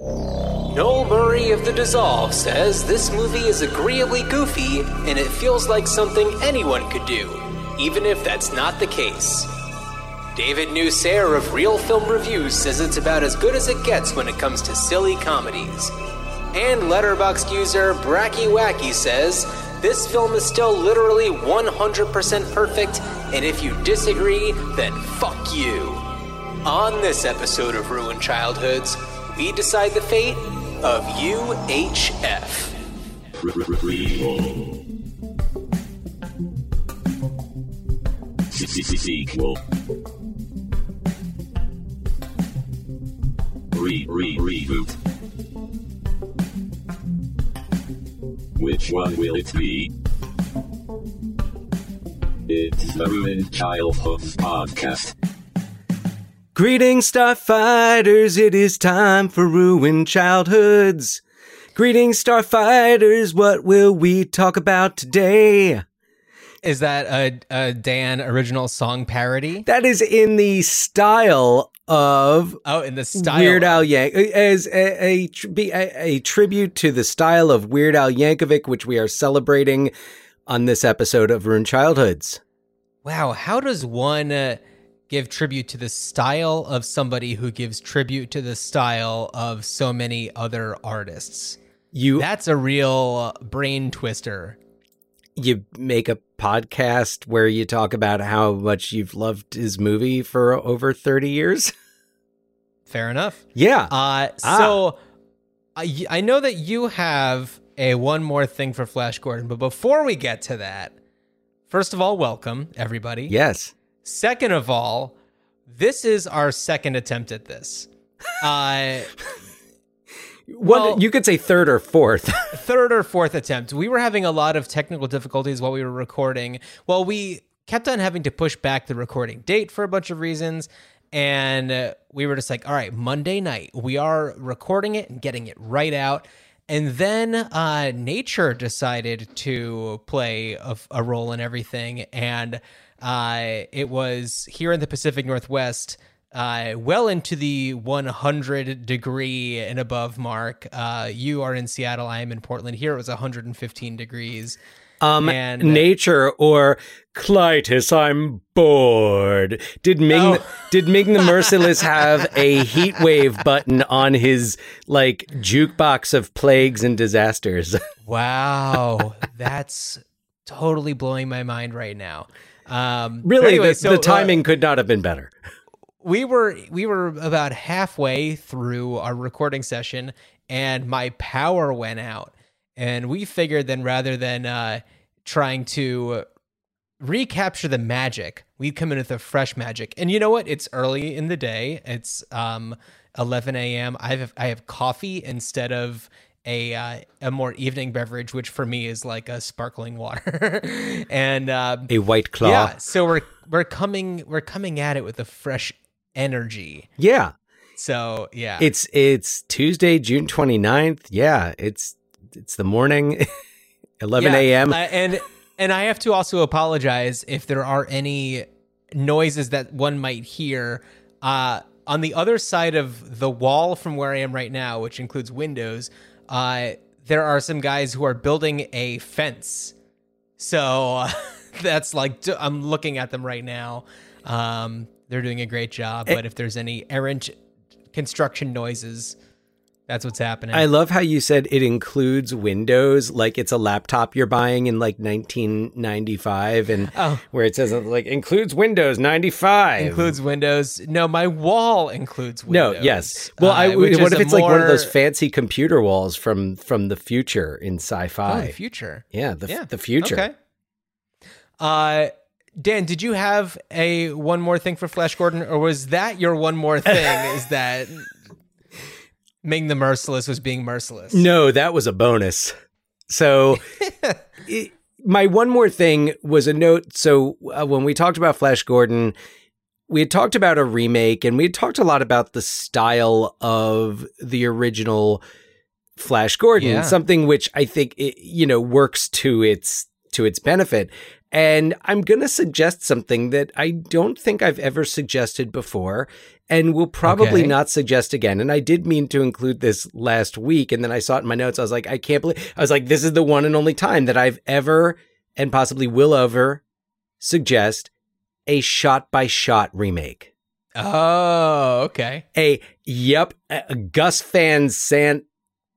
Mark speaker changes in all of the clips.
Speaker 1: Noel Murray of The Dissolve says this movie is agreeably goofy and it feels like something anyone could do, even if that's not the case. David Nusair of Reel Film Reviews says it's about as good as it gets when it comes to silly comedies. And Letterboxd user Bracky Wacky says this film is still literally 100% perfect, and if you disagree, then fuck you. On this episode of Ruined Childhoods, we decide the fate of UHF.
Speaker 2: Sequel. Re re reboot. Which one will it be? It's the Ruined Childhoods podcast.
Speaker 3: Greetings, Starfighters. It is time for Ruined Childhoods. Greetings, Starfighters. What will we talk about today?
Speaker 4: Is that a, a Dan original song parody?
Speaker 3: That is in the style of
Speaker 4: Oh, in the style.
Speaker 3: Weird Al Yank as a, a, a, a tribute to the style of Weird Al Yankovic, which we are celebrating on this episode of Ruined Childhoods.
Speaker 4: Wow, how does one uh, give tribute to the style of somebody who gives tribute to the style of so many other artists?
Speaker 3: You
Speaker 4: That's a real brain twister.
Speaker 3: you make a podcast where you talk about how much you've loved his movie for over 30 years.
Speaker 4: Fair enough.
Speaker 3: Yeah.
Speaker 4: Uh,
Speaker 3: Ah.
Speaker 4: so I, I know that you have a one more thing for Flash Gordon, but before we get to that, first of all, welcome everybody.
Speaker 3: yes.
Speaker 4: Second of all, this is our second attempt at this. Uh,
Speaker 3: One,
Speaker 4: Well-
Speaker 3: you could say third or fourth.
Speaker 4: third or fourth attempt. We were having a lot of technical difficulties while we were recording. Well, we kept on having to push back the recording date for a bunch of reasons. And uh, we were just like, all right, Monday night, we are recording it and getting it right out. And then uh, nature decided to play a, a role in everything. And uh, it was here in the Pacific Northwest uh, well into the 100 degree and above mark. Uh, you are in Seattle. I am in Portland. Here it was 115 degrees.
Speaker 3: Um,
Speaker 4: And-
Speaker 3: nature or Klytus, I'm bored. Did Ming,
Speaker 4: Oh.
Speaker 3: did Ming the Merciless have a heat wave button on his like jukebox of plagues and disasters?
Speaker 4: Wow, that's totally blowing my mind right now. Um,
Speaker 3: really,
Speaker 4: anyway,
Speaker 3: the,
Speaker 4: so,
Speaker 3: the
Speaker 4: uh,
Speaker 3: timing could not have been better.
Speaker 4: we were we were about halfway through our recording session and my power went out. And we figured then rather than uh trying to recapture the magic we'd come in with a fresh magic. And you know what? It's early in the day. It's um 11 a.m i have i have coffee instead of a uh, a more evening beverage which for me is like a sparkling water and um
Speaker 3: A white claw.
Speaker 4: yeah, so we're we're coming we're coming at it with a fresh energy.
Speaker 3: yeah.
Speaker 4: So yeah,
Speaker 3: It's it's Tuesday, June 29th. Yeah, it's it's the morning, 11
Speaker 4: Yeah,
Speaker 3: a.m.
Speaker 4: uh, and and I have to also apologize if there are any noises that one might hear. Uh, on the other side of the wall from where I am right now, which includes windows, uh, there are some guys who are building a fence. So uh, that's like I'm looking at them right now. Um, they're doing a great job,
Speaker 3: Eh.
Speaker 4: but if there's any errant construction noises, that's what's happening.
Speaker 3: I love how you said it includes Windows, like it's a laptop you're buying in like 1995, and
Speaker 4: Oh.
Speaker 3: where it says like includes Windows 95.
Speaker 4: includes Windows. No, my wall includes Windows.
Speaker 3: no, yes. Well, I
Speaker 4: uh, which
Speaker 3: what if it's like one of those fancy computer walls from from the future in
Speaker 4: oh,
Speaker 3: sci-fi?
Speaker 4: the future?
Speaker 3: yeah, the
Speaker 4: Yeah,
Speaker 3: the future.
Speaker 4: Okay. Uh, Dan, did you have a one more thing for Flash Gordon, or was that your one more thing? is that Ming the Merciless was being merciless?
Speaker 3: No, that was a bonus. So, it, my one more thing was a note. So, uh, when we talked about Flash Gordon, we had talked about a remake and we had talked a lot about the style of the original Flash Gordon,
Speaker 4: Yeah.
Speaker 3: something which I think it, you know works to its to its benefit. And I'm going to suggest something that I don't think I've ever suggested before, and will probably
Speaker 4: Okay.
Speaker 3: not suggest again. And I did mean to include this last week, and then I saw it in my notes. I was like, I can't believe. I was like, this is the one and only time that I've ever and possibly will ever suggest a shot by shot remake.
Speaker 4: Oh, okay.
Speaker 3: A yep, a a Gus Van Sant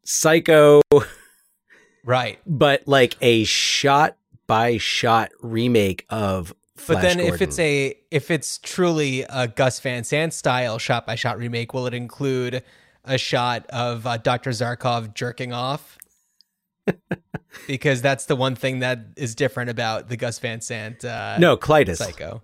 Speaker 3: psycho,
Speaker 4: Right.
Speaker 3: but like a shot by shot remake of.
Speaker 4: But then if it's a if it's truly a Gus Van Sant style shot by shot remake, will it include a shot of uh, Dr. Zarkov jerking off? because that's the one thing that is different about the Gus Van Sant uh,
Speaker 3: no Klytus,
Speaker 4: Psycho.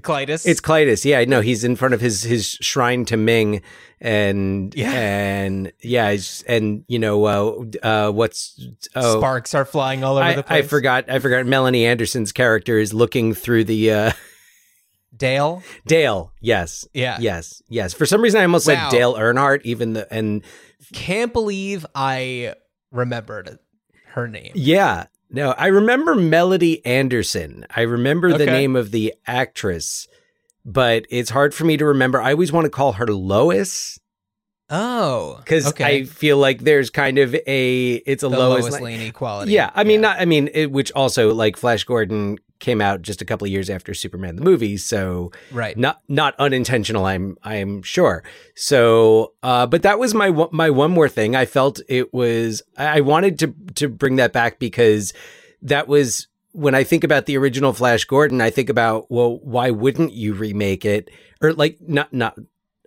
Speaker 4: Klytus.
Speaker 3: It's Klytus. Yeah, no, he's in front of his his shrine to Ming, and
Speaker 4: Yeah.
Speaker 3: and yeah, and you know uh, uh, what's oh.
Speaker 4: sparks are flying all over
Speaker 3: I,
Speaker 4: the place.
Speaker 3: I forgot. I forgot. Melanie Anderson's character is looking through the uh,
Speaker 4: Dale.
Speaker 3: Dale. Yes.
Speaker 4: Yeah.
Speaker 3: Yes. Yes. For some reason, I almost
Speaker 4: Wow.
Speaker 3: said Dale Earnhardt. Even the and
Speaker 4: Can't believe I remembered her name.
Speaker 3: yeah, no, I remember Melody Anderson. I remember the name of the actress, but it's hard for me to remember. I always want to call her Lois.
Speaker 4: Oh,
Speaker 3: because
Speaker 4: okay.
Speaker 3: I feel like there's kind of a it's a
Speaker 4: the
Speaker 3: Lois,
Speaker 4: Lois
Speaker 3: Lane-
Speaker 4: equality.
Speaker 3: Yeah, I mean, not I mean, it, which also like Flash Gordon came out just a couple of years after Superman the movie, so
Speaker 4: right.
Speaker 3: not not unintentional. I'm I'm sure. So, uh, but that was my one- my one more thing. I felt it was I wanted to to bring that back because that was when I think about the original Flash Gordon. I think about well, why wouldn't you remake it or like not not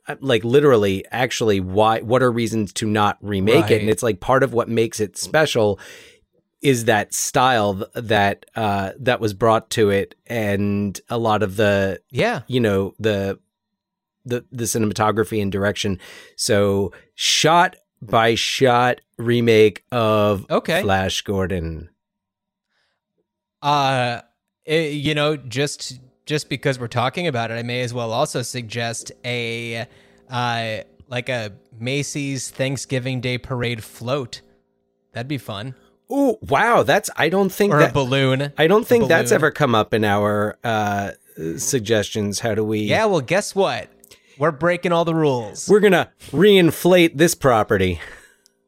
Speaker 3: uh, like literally actually why what are reasons to not remake it and it's like part of what makes it special is that style that uh that was brought to it and a lot of the
Speaker 4: Yeah.
Speaker 3: you know the the the cinematography and direction so shot by shot remake of
Speaker 4: Okay.
Speaker 3: Flash Gordon
Speaker 4: Uh, eh, you know, just just because we're talking about it, I may as well also suggest a uh like a Macy's Thanksgiving Day parade float. That'd be fun.
Speaker 3: Oh wow that's I don't think
Speaker 4: Or
Speaker 3: that
Speaker 4: a balloon.
Speaker 3: I don't think that's ever come up in our uh suggestions how do we
Speaker 4: Yeah, well, guess what? We're breaking all the rules.
Speaker 3: we're gonna reinflate this property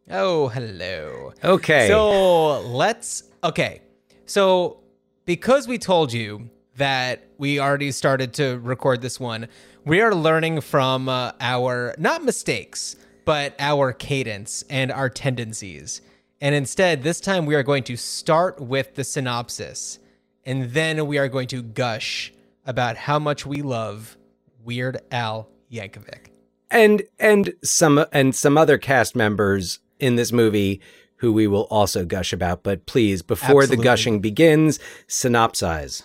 Speaker 4: oh, hello.
Speaker 3: okay
Speaker 4: So let's okay. So because we told you that we already started to record this one, we are learning from uh, our not mistakes, but our cadence and our tendencies. And instead, this time we are going to start with the synopsis, and then we are going to gush about how much we love Weird Al Yankovic.
Speaker 3: and and some and some other cast members in this movie who we will also gush about but please before
Speaker 4: Absolutely.
Speaker 3: the gushing begins synopsize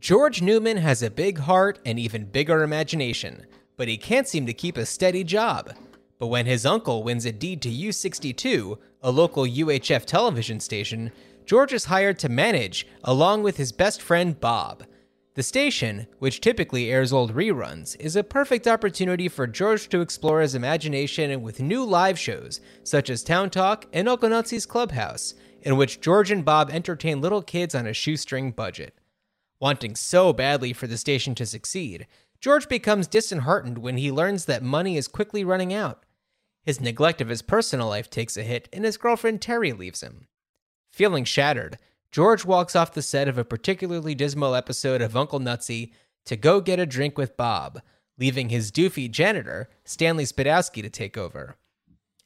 Speaker 4: George Newman has a big heart and even bigger imagination, but he can't seem to keep a steady job. But when his uncle wins a deed to U62, a local UHF television station, George is hired to manage, along with his best friend Bob. The station, which typically airs old reruns, is a perfect opportunity for George to explore his imagination with new live shows, such as Town Talk and Nutsy's Clubhouse, in which George and Bob entertain little kids on a shoestring budget. Wanting so badly for the station to succeed, George becomes disheartened when he learns that money is quickly running out. His neglect of his personal life takes a hit, and his girlfriend Terry leaves him. Feeling shattered, George walks off the set of a particularly dismal episode of Uncle Nutsy to go get a drink with Bob, leaving his doofy janitor, Stanley Spadowski, to take over.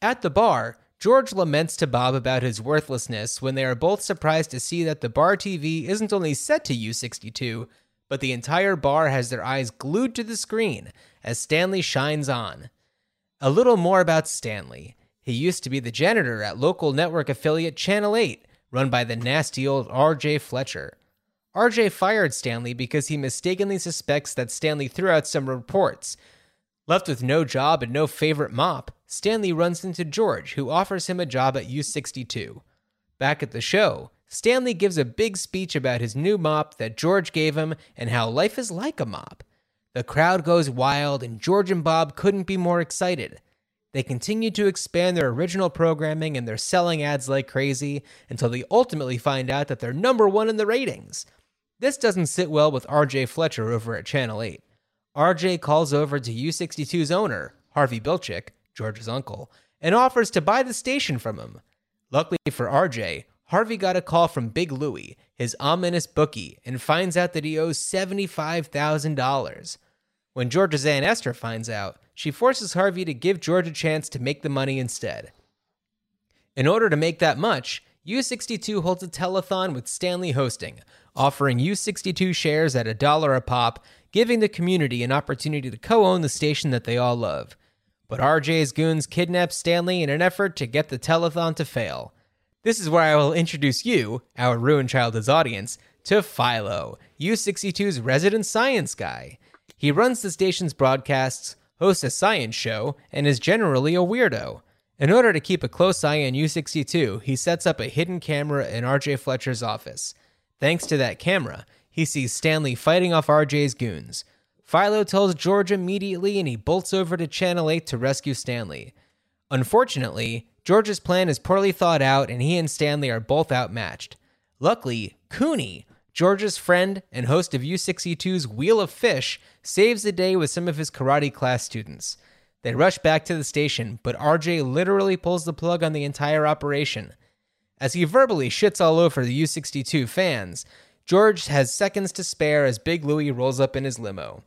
Speaker 4: At the bar, George laments to Bob about his worthlessness when they are both surprised to see that the bar TV isn't only set to U62, but the entire bar has their eyes glued to the screen as Stanley shines on. A little more about Stanley. He used to be the janitor at local network affiliate Channel 8, run by the nasty old RJ Fletcher. RJ fired Stanley because he mistakenly suspects that Stanley threw out some reports. Left with no job and no favorite mop, Stanley runs into George, who offers him a job at U62. Back at the show, Stanley gives a big speech about his new mop that George gave him and how life is like a mop. The crowd goes wild, and George and Bob couldn't be more excited. They continue to expand their original programming and they're selling ads like crazy until they ultimately find out that they're number one in the ratings. This doesn't sit well with RJ Fletcher over at Channel 8. RJ calls over to U62's owner, Harvey Bilchik, George's uncle, and offers to buy the station from him. Luckily for RJ, Harvey got a call from Big Louie, his ominous bookie, and finds out that he owes $75,000. When George's Aunt Esther finds out, she forces Harvey to give George a chance to make the money instead. In order to make that much, U62 holds a telethon with Stanley hosting, offering U62 shares at a dollar a pop, giving the community an opportunity to co own the station that they all love. But RJ's goons kidnap Stanley in an effort to get the telethon to fail. This is where I will introduce you, our ruined childhood's audience, to Philo, U62's resident science guy. He runs the station's broadcasts, hosts a science show, and is generally a weirdo. In order to keep a close eye on U62, he sets up a hidden camera in RJ Fletcher's office. Thanks to that camera, he sees Stanley fighting off RJ's goons. Philo tells George immediately and he bolts over to Channel 8 to rescue Stanley. Unfortunately, George's plan is poorly thought out and he and Stanley are both outmatched. Luckily, Cooney, George's friend and host of U62's Wheel of Fish, saves the day with some of his karate class students. They rush back to the station, but RJ literally pulls the plug on the entire operation. As he verbally shits all over the U62 fans, George has seconds to spare as Big Louie rolls up in his limo.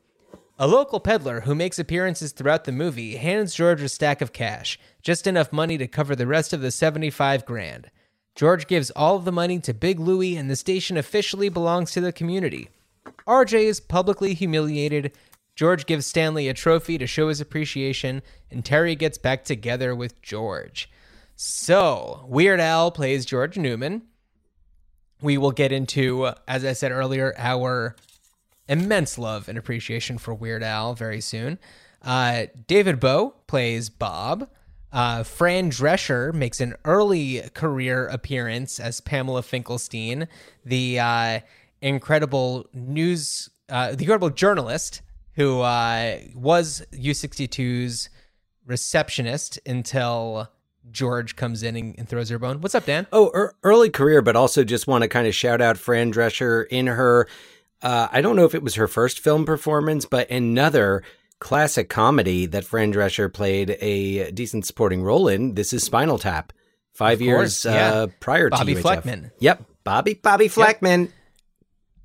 Speaker 4: A local peddler who makes appearances throughout the movie hands George a stack of cash, just enough money to cover the rest of the 75 grand. George gives all of the money to Big Louie and the station officially belongs to the community. RJ is publicly humiliated. George gives Stanley a trophy to show his appreciation, and Terry gets back together with George. So, Weird Al plays George Newman. We will get into, as I said earlier, our immense love and appreciation for Weird Al very soon. Uh, David Bowe plays Bob. Uh, Fran Drescher makes an early career appearance as Pamela Finkelstein, the uh, incredible news, uh, the incredible journalist who uh, was U62's receptionist until George comes in and, and throws her bone. What's up, Dan?
Speaker 3: Oh, er- early career, but also just want to kind of shout out Fran Drescher in her. Uh, I don't know if it was her first film performance, but another classic comedy that Fran Drescher played a decent supporting role in. This is Spinal Tap, five years
Speaker 4: yeah.
Speaker 3: uh, prior
Speaker 4: Bobby
Speaker 3: to UHF.
Speaker 4: Fleckman.
Speaker 3: Yep, Bobby Bobby Fleckman.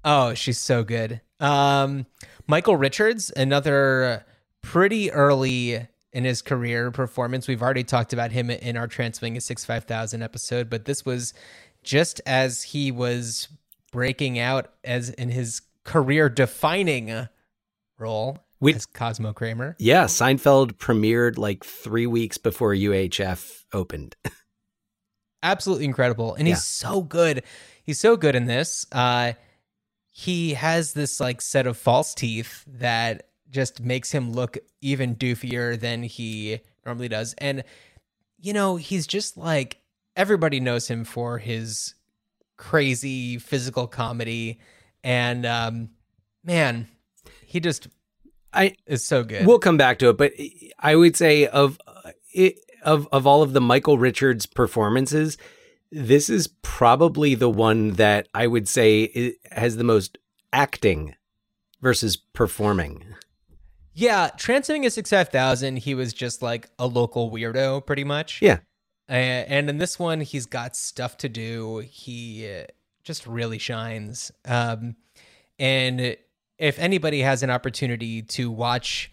Speaker 4: Oh, she's so good. Um, Michael Richards, another pretty early in his career performance. We've already talked about him in our Transylvania Six Five Thousand episode, but this was just as he was breaking out as in his career defining role
Speaker 3: We-
Speaker 4: as Cosmo Kramer.
Speaker 3: Yeah, Seinfeld premiered like three weeks before UHF opened.
Speaker 4: absolutely incredible and
Speaker 3: Yeah.
Speaker 4: he's so good he's so good in this uh he has this like set of false teeth that just makes him look even doofier than he normally does and you know he's just like everybody knows him for his crazy physical comedy and um man he just
Speaker 3: I
Speaker 4: is so good
Speaker 3: We'll come back to it, but I would say of it, of of all of the Michael Richards performances, this is probably the one that I would say has the most acting versus performing.
Speaker 4: yeah Transylvania 65000 he was just like a local weirdo pretty much
Speaker 3: Yeah.
Speaker 4: Uh, and in this one, he's got stuff to do. He uh, just really shines. Um, and if anybody has an opportunity to watch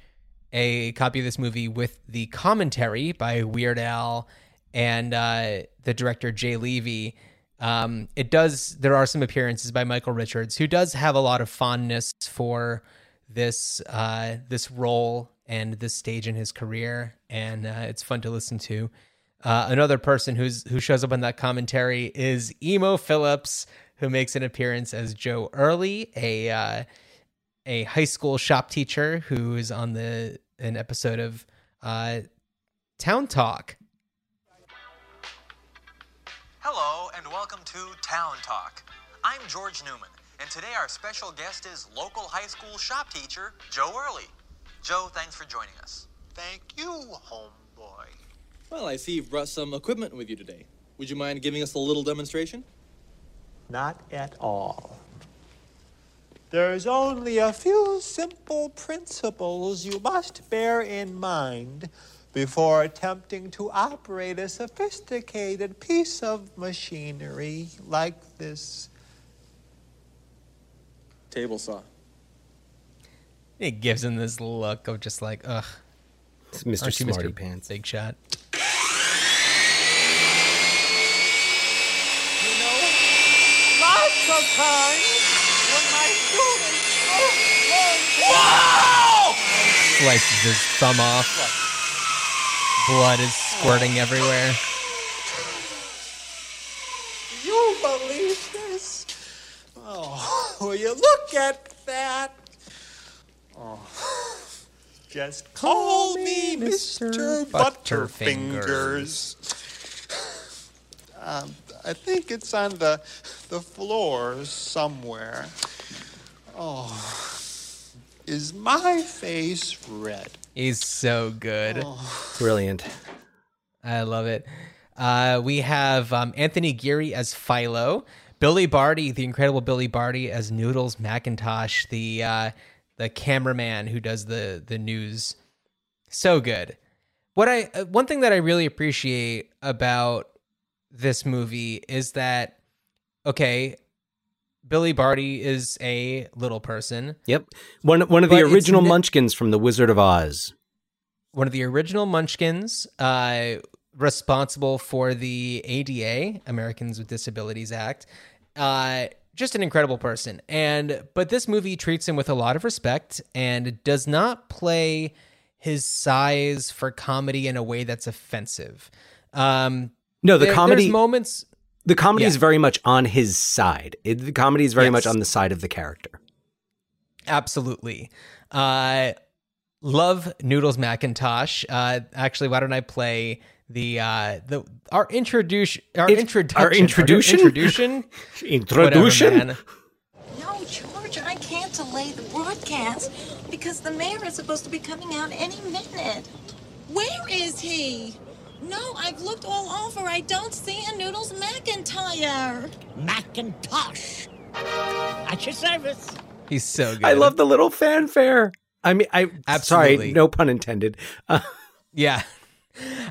Speaker 4: a copy of this movie with the commentary by Weird Al and uh, the director Jay Levey, um, it does. There are some appearances by Michael Richards, who does have a lot of fondness for this uh, this role and this stage in his career, and uh, it's fun to listen to. Uh, another person who's who shows up in that commentary is Emo Philips, who makes an appearance as Joe Early, a uh, a high school shop teacher who is on the an episode of uh, Town Talk.
Speaker 5: Hello, and welcome to Town Talk. I'm George Newman, and today our special guest is local high school shop teacher Joe Early. Joe, thanks for joining us.
Speaker 6: Thank you, homeboy.
Speaker 7: Well, I see you've brought some equipment with you today. Would you mind giving us a little demonstration?
Speaker 6: Not at all. There's only a few simple principles you must bear in mind before attempting to operate a sophisticated piece of machinery like this.
Speaker 7: Table saw.
Speaker 4: It gives him this look of just like, ugh.
Speaker 3: It's Mr.
Speaker 4: Aren't you
Speaker 3: Smarty
Speaker 4: Mr.
Speaker 3: Pants.
Speaker 4: Big shot.
Speaker 6: You know, lots when my students learn
Speaker 4: Slices his thumb off. Blood is squirting everywhere.
Speaker 6: You believe this? Oh, will you look at that? Oh. Just call me Mr. Butterfingers. Um, I think it's on the the floor somewhere. Oh, is my face red?
Speaker 4: He's so good.
Speaker 3: Brilliant.
Speaker 4: I love it. Uh, we have um, Anthony Geary as Philo, Billy Barty, the incredible Billy Barty as Noodles McIntosh, the uh, the cameraman who does the the news. So good. What I uh, one thing that I really appreciate about this movie is that okay, Billy Barty is a little person.
Speaker 3: Yep. One one of the original Munchkins from The Wizard of Oz.
Speaker 4: one of the original Munchkins, uh, responsible for the ADA, Americans with Disabilities Act. Uh, just an incredible person, and but this movie treats him with a lot of respect and does not play his size for comedy in a way that's offensive. Um,
Speaker 3: No, the
Speaker 4: there-
Speaker 3: comedy
Speaker 4: There's moments.
Speaker 3: the comedy is very much on his side. It, the comedy is very much on the side of the character.
Speaker 4: Absolutely. Uh, love Noodles Macintosh. Uh, actually, why don't I play the uh, the our introduction our
Speaker 3: It-
Speaker 4: introduction
Speaker 3: our introduction?
Speaker 4: introduction
Speaker 3: Introduction.
Speaker 4: Whatever.
Speaker 8: No, George, I can't delay the broadcast because the mayor is supposed to be coming out any minute. Where is he? No, I've looked all over. I don't see a Noodles McIntyre.
Speaker 9: Macintosh. At your service.
Speaker 4: He's so good.
Speaker 3: I love the little fanfare. I mean, I
Speaker 4: Absolutely.
Speaker 3: sorry, no pun intended. Uh,
Speaker 4: Yeah.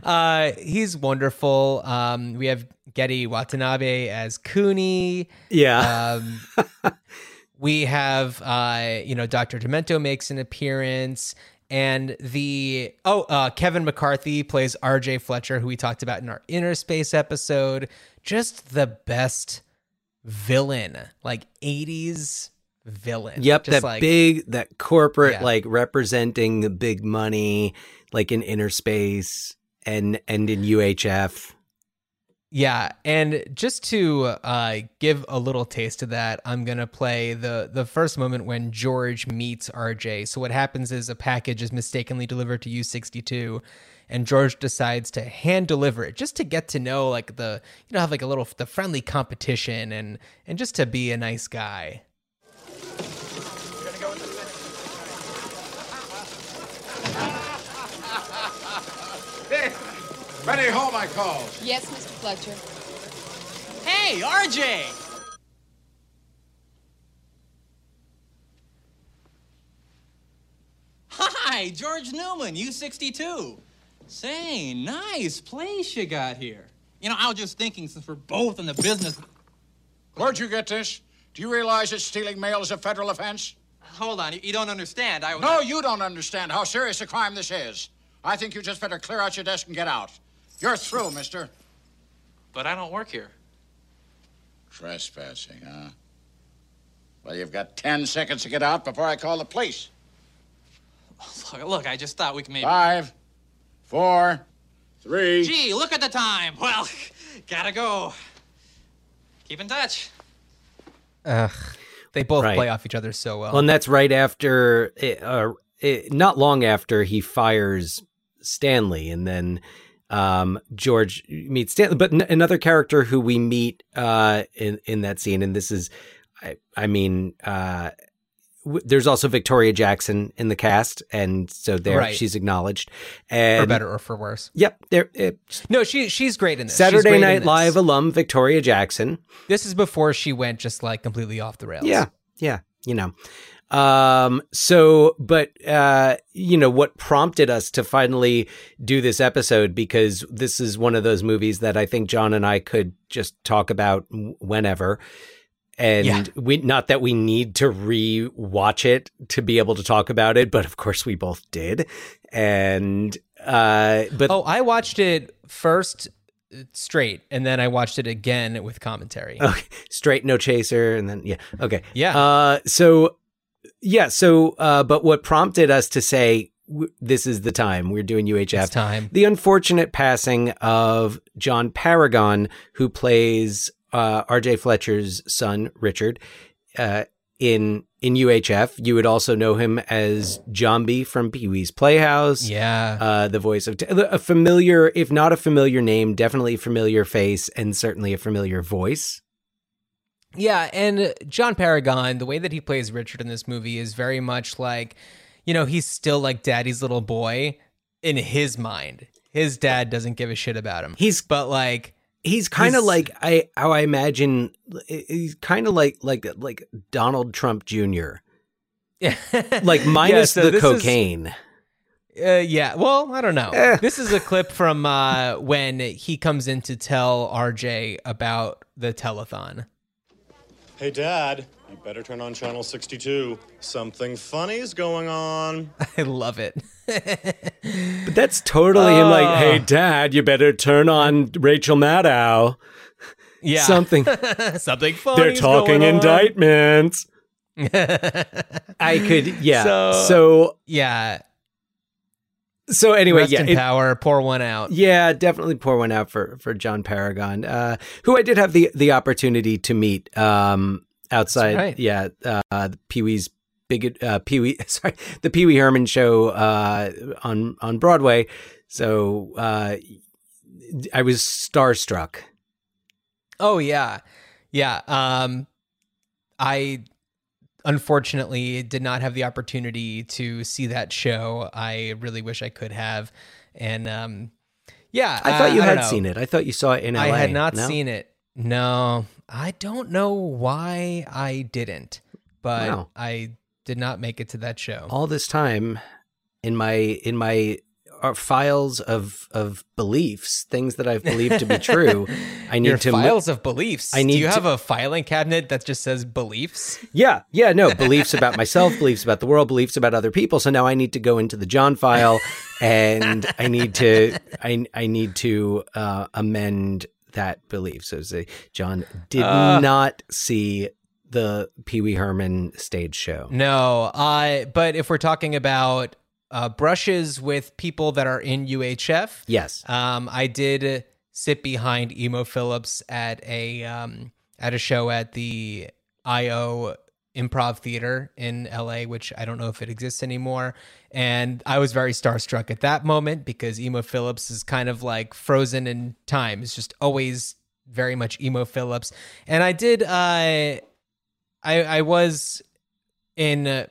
Speaker 4: Uh, he's wonderful. Um, we have Gedde Watanabe as Cooney.
Speaker 3: yeah,
Speaker 4: Um, we have, uh, you know, Dr. Demento makes an appearance. And the, oh, uh, Kevin McCarthy plays RJ Fletcher, who we talked about in our Innerspace episode. Just the best villain, like 80s villain.
Speaker 3: yep.
Speaker 4: Just
Speaker 3: That
Speaker 4: like,
Speaker 3: big, that corporate,
Speaker 4: Yeah.
Speaker 3: like representing the big money, like in inner space and and in UHF.
Speaker 4: Yeah, and just to uh, give a little taste of that, I'm gonna play the the first moment when George meets RJ. So what happens is a package is mistakenly delivered to U62, and George decides to hand deliver it just to get to know like the you know have like a little the friendly competition and and just to be a nice guy.
Speaker 10: Ready home, I call.
Speaker 11: Yes, Mr. Fletcher.
Speaker 5: Hey, RJ! Hi, George Newman, U62. Say, nice place you got here. You know, I was just thinking since we're both in the business.
Speaker 10: Where'd you get this? Do you realize that stealing mail is a federal offense?
Speaker 5: Hold on, you, you don't understand. I was.
Speaker 10: No, you don't understand how serious a crime this is. I think you just better clear out your desk and get out. You're through, mister.
Speaker 5: But I don't work here.
Speaker 10: Trespassing, huh? Well, you've got ten seconds to get out before I call the police.
Speaker 5: Look, look, I just thought we could maybe.
Speaker 10: Five, four, three.
Speaker 5: Gee, look at the time. Well, gotta go. Keep in touch.
Speaker 4: Ugh, they both
Speaker 3: Right.
Speaker 4: play off each other so well.
Speaker 3: Well, and that's right after, uh, it, not long after he fires Stanley, and then um, George meets Stanley. But n- another character who we meet uh, in in that scene, and this is, I, I mean, uh, w- there's also Victoria Jackson in the cast, and so there
Speaker 4: Right.
Speaker 3: she's acknowledged. And
Speaker 4: for better or for worse.
Speaker 3: Yep, there. It,
Speaker 4: No, she she's great in this.
Speaker 3: Saturday Night
Speaker 4: this.
Speaker 3: Live alum Victoria Jackson.
Speaker 4: This is before she went just like completely off the rails.
Speaker 3: Yeah, yeah. you know. Um, so, but, uh, you know, what prompted us to finally do this episode, because this is one of those movies that I think John and I could just talk about whenever. And
Speaker 4: Yeah.
Speaker 3: we, not that we need to re-watch it to be able to talk about it, but of course we both did. And, uh, but
Speaker 4: Oh, I watched it first uh, straight, and then I watched it again with commentary.
Speaker 3: Okay, straight no chaser, and then yeah, okay,
Speaker 4: Yeah.
Speaker 3: Uh, so yeah, so uh, but what prompted us to say w- this is the time we're doing UHF
Speaker 4: It's time.
Speaker 3: The unfortunate passing of John Paragon, who plays uh, R.J. Fletcher's son Richard. Uh, in in UHF, you would also know him as Jambi from Pee Wee's Playhouse.
Speaker 4: Yeah.
Speaker 3: Uh, the voice of a familiar, if not a familiar name, definitely a familiar face, and certainly a familiar voice.
Speaker 4: Yeah, and John Paragon, the way that he plays Richard in this movie is very much like, you know, he's still like daddy's little boy in his mind. His dad doesn't give a shit about him.
Speaker 3: He's
Speaker 4: but like
Speaker 3: he's kind of like I how I imagine he's kind of like like like Donald Trump Jr. Yeah. like minus
Speaker 4: so
Speaker 3: the
Speaker 4: this is-
Speaker 3: cocaine.
Speaker 4: Uh, yeah. Well, I don't know.
Speaker 3: Eh.
Speaker 4: This is a clip from uh, when he comes in to tell RJ about the telethon.
Speaker 11: Hey, Dad, you better turn on channel 62. Something funny's going on.
Speaker 4: I love it.
Speaker 3: But that's totally him. Like, hey, Dad, you better turn on Rachel Maddow.
Speaker 4: Yeah.
Speaker 3: Something.
Speaker 4: Something funny.
Speaker 3: They're talking indictments. I could, yeah.
Speaker 4: So-
Speaker 3: So,
Speaker 4: Yeah.
Speaker 3: So, anyway,
Speaker 4: Rest
Speaker 3: yeah. it-
Speaker 4: power. Pour one out.
Speaker 3: Yeah, definitely pour one out for for John Paragon, uh, who I did have the the opportunity to meet um, outside.
Speaker 4: right.
Speaker 3: Yeah, uh, Pee Wee's big uh, Pee Wee. Sorry, the Pee Wee Herman show uh, on on Broadway. So uh, I was starstruck.
Speaker 4: Oh yeah, yeah. Um, I unfortunately did not have the opportunity to see that show. I really wish I could have, and um, yeah,
Speaker 3: I thought you
Speaker 4: don't
Speaker 3: had
Speaker 4: know.
Speaker 3: seen it. I thought you saw it in LA.
Speaker 4: I had not
Speaker 3: No?
Speaker 4: seen it. No, I don't know why I didn't, but
Speaker 3: Wow.
Speaker 4: I did not make it to that show.
Speaker 3: all this time in my in my uh, files of of beliefs, things that I've believed to be true. I need
Speaker 4: Your
Speaker 3: to mo-
Speaker 4: files of beliefs.
Speaker 3: I need
Speaker 4: Do you
Speaker 3: to-
Speaker 4: have a filing cabinet that just says beliefs?
Speaker 3: Yeah, yeah, no, beliefs about myself, beliefs about the world, beliefs about other people. So now I need to go into the John file and I need to I I need to uh amend that belief. So say John did
Speaker 4: Uh.
Speaker 3: not see the Pee Wee Herman stage show.
Speaker 4: No, uh, but if we're talking about uh, brushes with people that are in UHF,
Speaker 3: Yes.
Speaker 4: um, I did sit behind Emo Philips at a um, at a show at the IO Improv Theater in LA, which I don't know if it exists anymore. And I was very starstruck at that moment because Emo Philips is kind of like frozen in time. It's just always very much Emo Phillips. And I did. Uh, I I was in uh,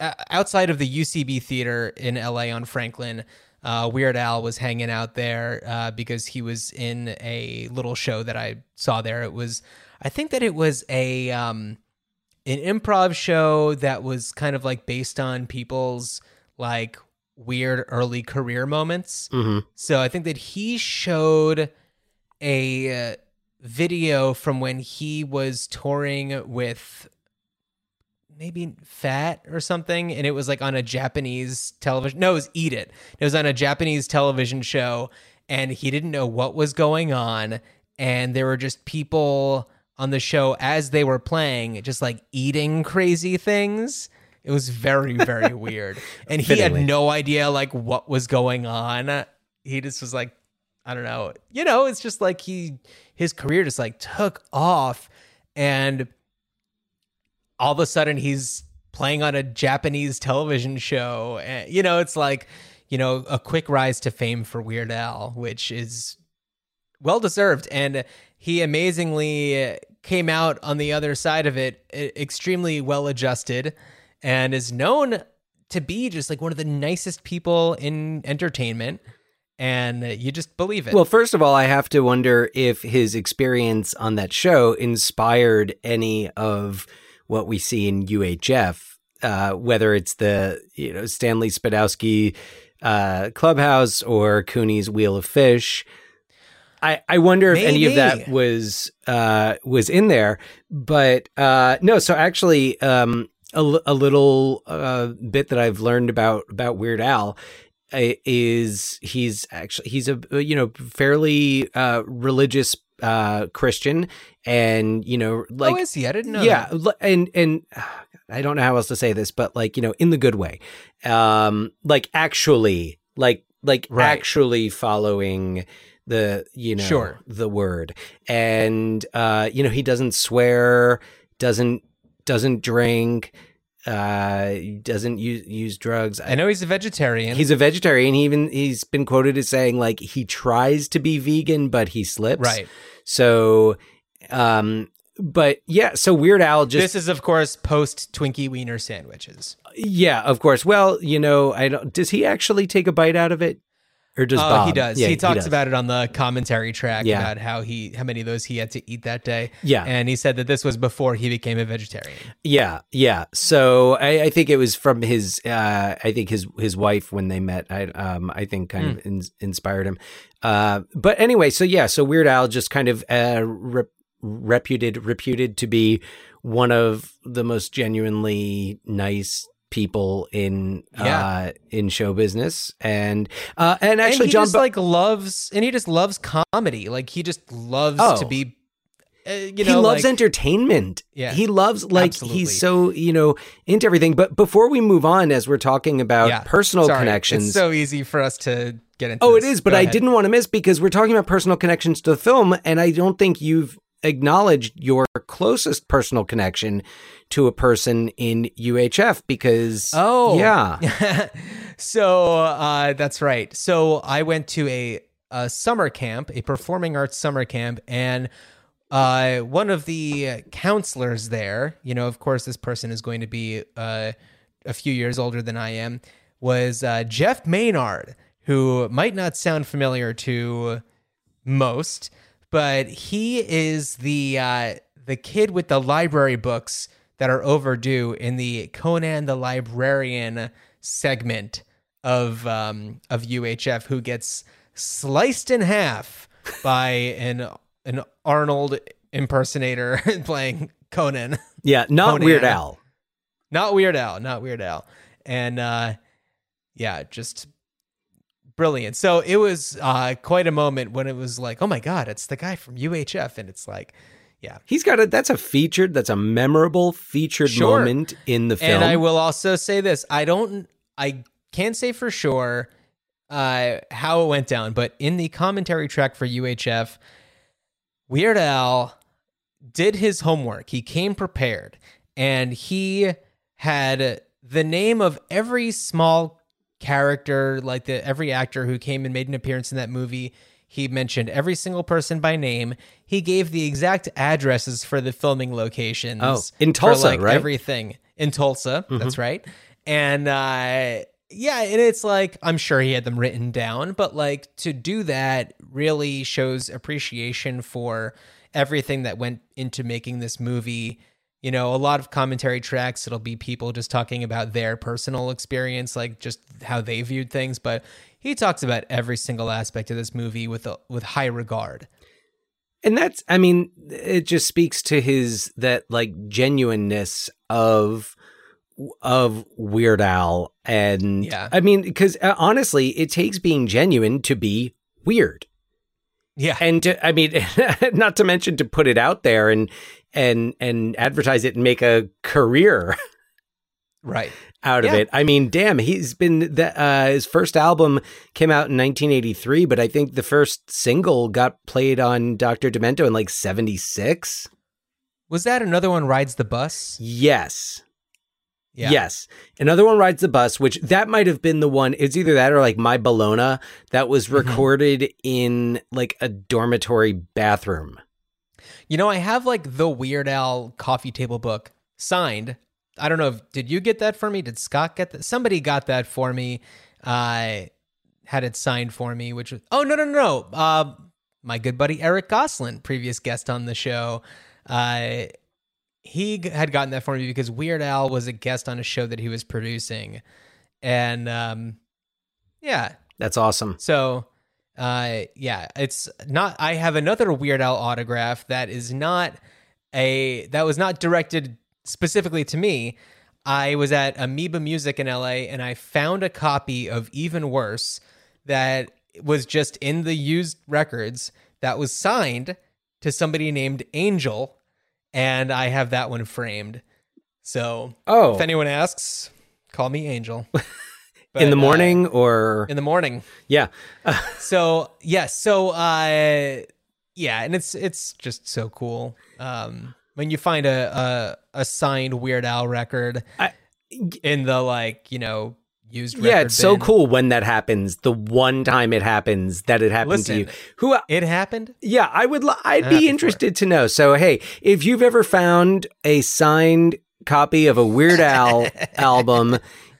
Speaker 4: outside of the UCB theater in LA on Franklin. Uh, Weird Al was hanging out there uh, because he was in a little show that I saw there. It was, I think that it was a um, an improv show that was kind of like based on people's like weird early career moments.
Speaker 3: Mhm.
Speaker 4: So I think that he showed a uh, video from when he was touring with maybe Fat or something, and it was like on a Japanese television. No, it was Eat It. It was on a Japanese television show, and he didn't know what was going on, and there were just people on the show as they were playing, just like eating crazy things. It was very, very weird, and he had no idea like what was going on. He just was like, I don't know. You know, it's just like he his career just like took off and all of a sudden he's playing on a Japanese television show. And, you know, it's like, you know, a quick rise to fame for Weird Al, which is well deserved. And he amazingly came out on the other side of it extremely well adjusted and is known to be just like one of the nicest people in entertainment. And you just believe it.
Speaker 3: Well, first of all, I have to wonder if his experience on that show inspired any of what we see in UHF, uh, whether it's the you know Stanley Spadowski uh, Clubhouse or Cooney's Wheel of Fish. I, I wonder if any of that was uh, was in there, but uh, no. So actually, um, a little uh, bit that I've learned about about Weird Al uh, is he's actually he's a you know fairly uh, religious uh, Christian, and you know like
Speaker 4: oh, is he? I didn't know.
Speaker 3: yeah,
Speaker 4: that.
Speaker 3: and and I don't know how else to say this, but like you know, in the good way, um, like actually, like like
Speaker 4: Right.
Speaker 3: actually following the you know
Speaker 4: Sure.
Speaker 3: the word, and uh, you know he doesn't swear, doesn't doesn't drink, uh, doesn't use use drugs.
Speaker 4: I know he's a vegetarian.
Speaker 3: He's a vegetarian. He even he's been quoted as saying like he tries to be vegan, but he slips.
Speaker 4: Right.
Speaker 3: So, um, but yeah. So Weird Al just
Speaker 4: this is, of course, post Twinkie Wiener sandwiches.
Speaker 3: yeah, of course. Well, you know, I don't. Does he actually take a bite out of it, or does
Speaker 4: Uh,
Speaker 3: Bob?
Speaker 4: he does.
Speaker 3: Yeah,
Speaker 4: he talks
Speaker 3: does.
Speaker 4: about it on the commentary track
Speaker 3: Yeah.
Speaker 4: about how he how many of those he had to eat that day.
Speaker 3: Yeah.
Speaker 4: and he said that this was before he became a vegetarian.
Speaker 3: Yeah, yeah. So I, I think it was from his. Uh, I think his his wife when they met. I um I think kind
Speaker 4: Hmm.
Speaker 3: of in, inspired him. Uh, but anyway, so yeah, so Weird Al just kind of uh, rep, reputed reputed to be one of the most genuinely nice people in
Speaker 4: Yeah.
Speaker 3: uh in show business and uh and actually
Speaker 4: and he
Speaker 3: John
Speaker 4: just
Speaker 3: Bo-
Speaker 4: like loves and he just loves comedy. Like he just loves
Speaker 3: Oh.
Speaker 4: to be. Uh, you
Speaker 3: he loves
Speaker 4: like-
Speaker 3: entertainment.
Speaker 4: Yeah.
Speaker 3: He loves like
Speaker 4: Absolutely.
Speaker 3: he's so, you know, into everything. But before we move on, as we're talking about
Speaker 4: Yeah.
Speaker 3: personal
Speaker 4: Sorry,
Speaker 3: connections.
Speaker 4: It's so easy for us to get into.
Speaker 3: oh, it
Speaker 4: this.
Speaker 3: is, but
Speaker 4: Go
Speaker 3: I
Speaker 4: ahead.
Speaker 3: didn't want to miss because we're talking about personal connections to the film, and I don't think you've acknowledged your closest personal connection to a person in UHF because
Speaker 4: Oh,
Speaker 3: yeah.
Speaker 4: so uh, that's right. So I went to a, a summer camp, a performing arts summer camp, and uh, one of the counselors there, you know, of course, this person is going to be uh, a few years older than I am, was uh, Jeff Maynard, who might not sound familiar to most, but he is the uh, the kid with the library books that are overdue in the Conan the Librarian segment of um, of UHF, who gets sliced in half by an an Arnold impersonator playing Conan.
Speaker 3: Yeah, not
Speaker 4: Conan.
Speaker 3: Weird Al.
Speaker 4: Not Weird Al, not Weird Al. And uh yeah, just brilliant. So it was uh quite a moment when it was like, "Oh my god, it's the guy from UHF." And it's like, yeah.
Speaker 3: He's got a that's a featured, that's a memorable featured
Speaker 4: Sure.
Speaker 3: moment in the film.
Speaker 4: And I will also say this, I don't I can't say for sure uh how it went down, but in the commentary track for UHF, Weird Al did his homework. He came prepared and he had the name of every small character, like the every actor who came and made an appearance in that movie. He mentioned every single person by name. He gave the exact addresses for the filming locations.
Speaker 3: Oh, in Tulsa,
Speaker 4: like,
Speaker 3: right?
Speaker 4: Everything in Tulsa.
Speaker 3: Mhm.
Speaker 4: That's right. And uh, yeah, and it's like I'm sure he had them written down, but like to do that really shows appreciation for everything that went into making this movie. You know, a lot of commentary tracks, it'll be people just talking about their personal experience, like just how they viewed things. But he talks about every single aspect of this movie with a, with high regard.
Speaker 3: and that's i mean it just speaks to his that like genuineness of of weird al and
Speaker 4: Yeah.
Speaker 3: i mean because uh, honestly it takes being genuine to be weird
Speaker 4: Yeah.
Speaker 3: and to, i mean not to mention to put it out there and and and advertise it and make a career
Speaker 4: Right.
Speaker 3: out of
Speaker 4: Yeah.
Speaker 3: it. I mean, damn, he's been the, uh, his first album came out in 1983, but I think the first single got played on Dr. Demento in like 76.
Speaker 4: Was that another one rides the bus?
Speaker 3: Yes.
Speaker 4: Yeah.
Speaker 3: Yes. Another one rides the bus, which that might have been the one. It's either that or like My Bologna that was
Speaker 4: Mm-hmm.
Speaker 3: recorded in like a dormitory bathroom.
Speaker 4: You know, I have like the Weird Al coffee table book signed. I don't know if did you get that for me? Did Scott get that? Somebody got that for me. I had it signed for me, which was oh no no no no. Uh, my good buddy Eric Goslin, previous guest on the show, uh, he had gotten that for me because Weird Al was a guest on a show that he was producing, and um, yeah,
Speaker 3: That's awesome.
Speaker 4: so uh, yeah, it's not. I have another Weird Al autograph that is not a that was not directed specifically to me. I was at Amoeba Music in LA and I found a copy of Even Worse that was just in the used records that was signed to somebody named Angel, and I have that one framed. So,
Speaker 3: Oh.
Speaker 4: if anyone asks, call me Angel.
Speaker 3: in the
Speaker 4: But, uh,
Speaker 3: morning or
Speaker 4: in the morning.
Speaker 3: yeah.
Speaker 4: So yes, so uh, yeah, and it's it's just so cool. Um, when you find a a, a signed Weird Al record I, in the like you know used.
Speaker 3: yeah, it's so cool when that happens. The one time it happens that it happened to you. Who
Speaker 4: it happened?
Speaker 3: Yeah, I would. li- I'd be interested to know. So, hey, if you've ever found a signed copy of a Weird Al album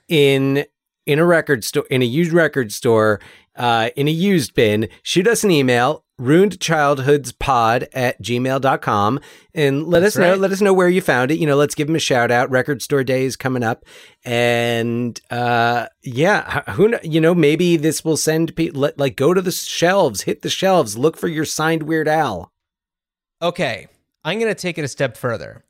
Speaker 3: in in a record store, in a used record store, uh, in a used bin, shoot us an email ruinedchildhoodspod at gmail.com and let
Speaker 4: That's
Speaker 3: us know
Speaker 4: right.
Speaker 3: let us know where you found it you know let's give them a shout out record store day is coming up and uh yeah who you know maybe this will send people like go to the shelves hit the shelves look for your signed weird al
Speaker 4: Okay, I'm gonna take it a step further.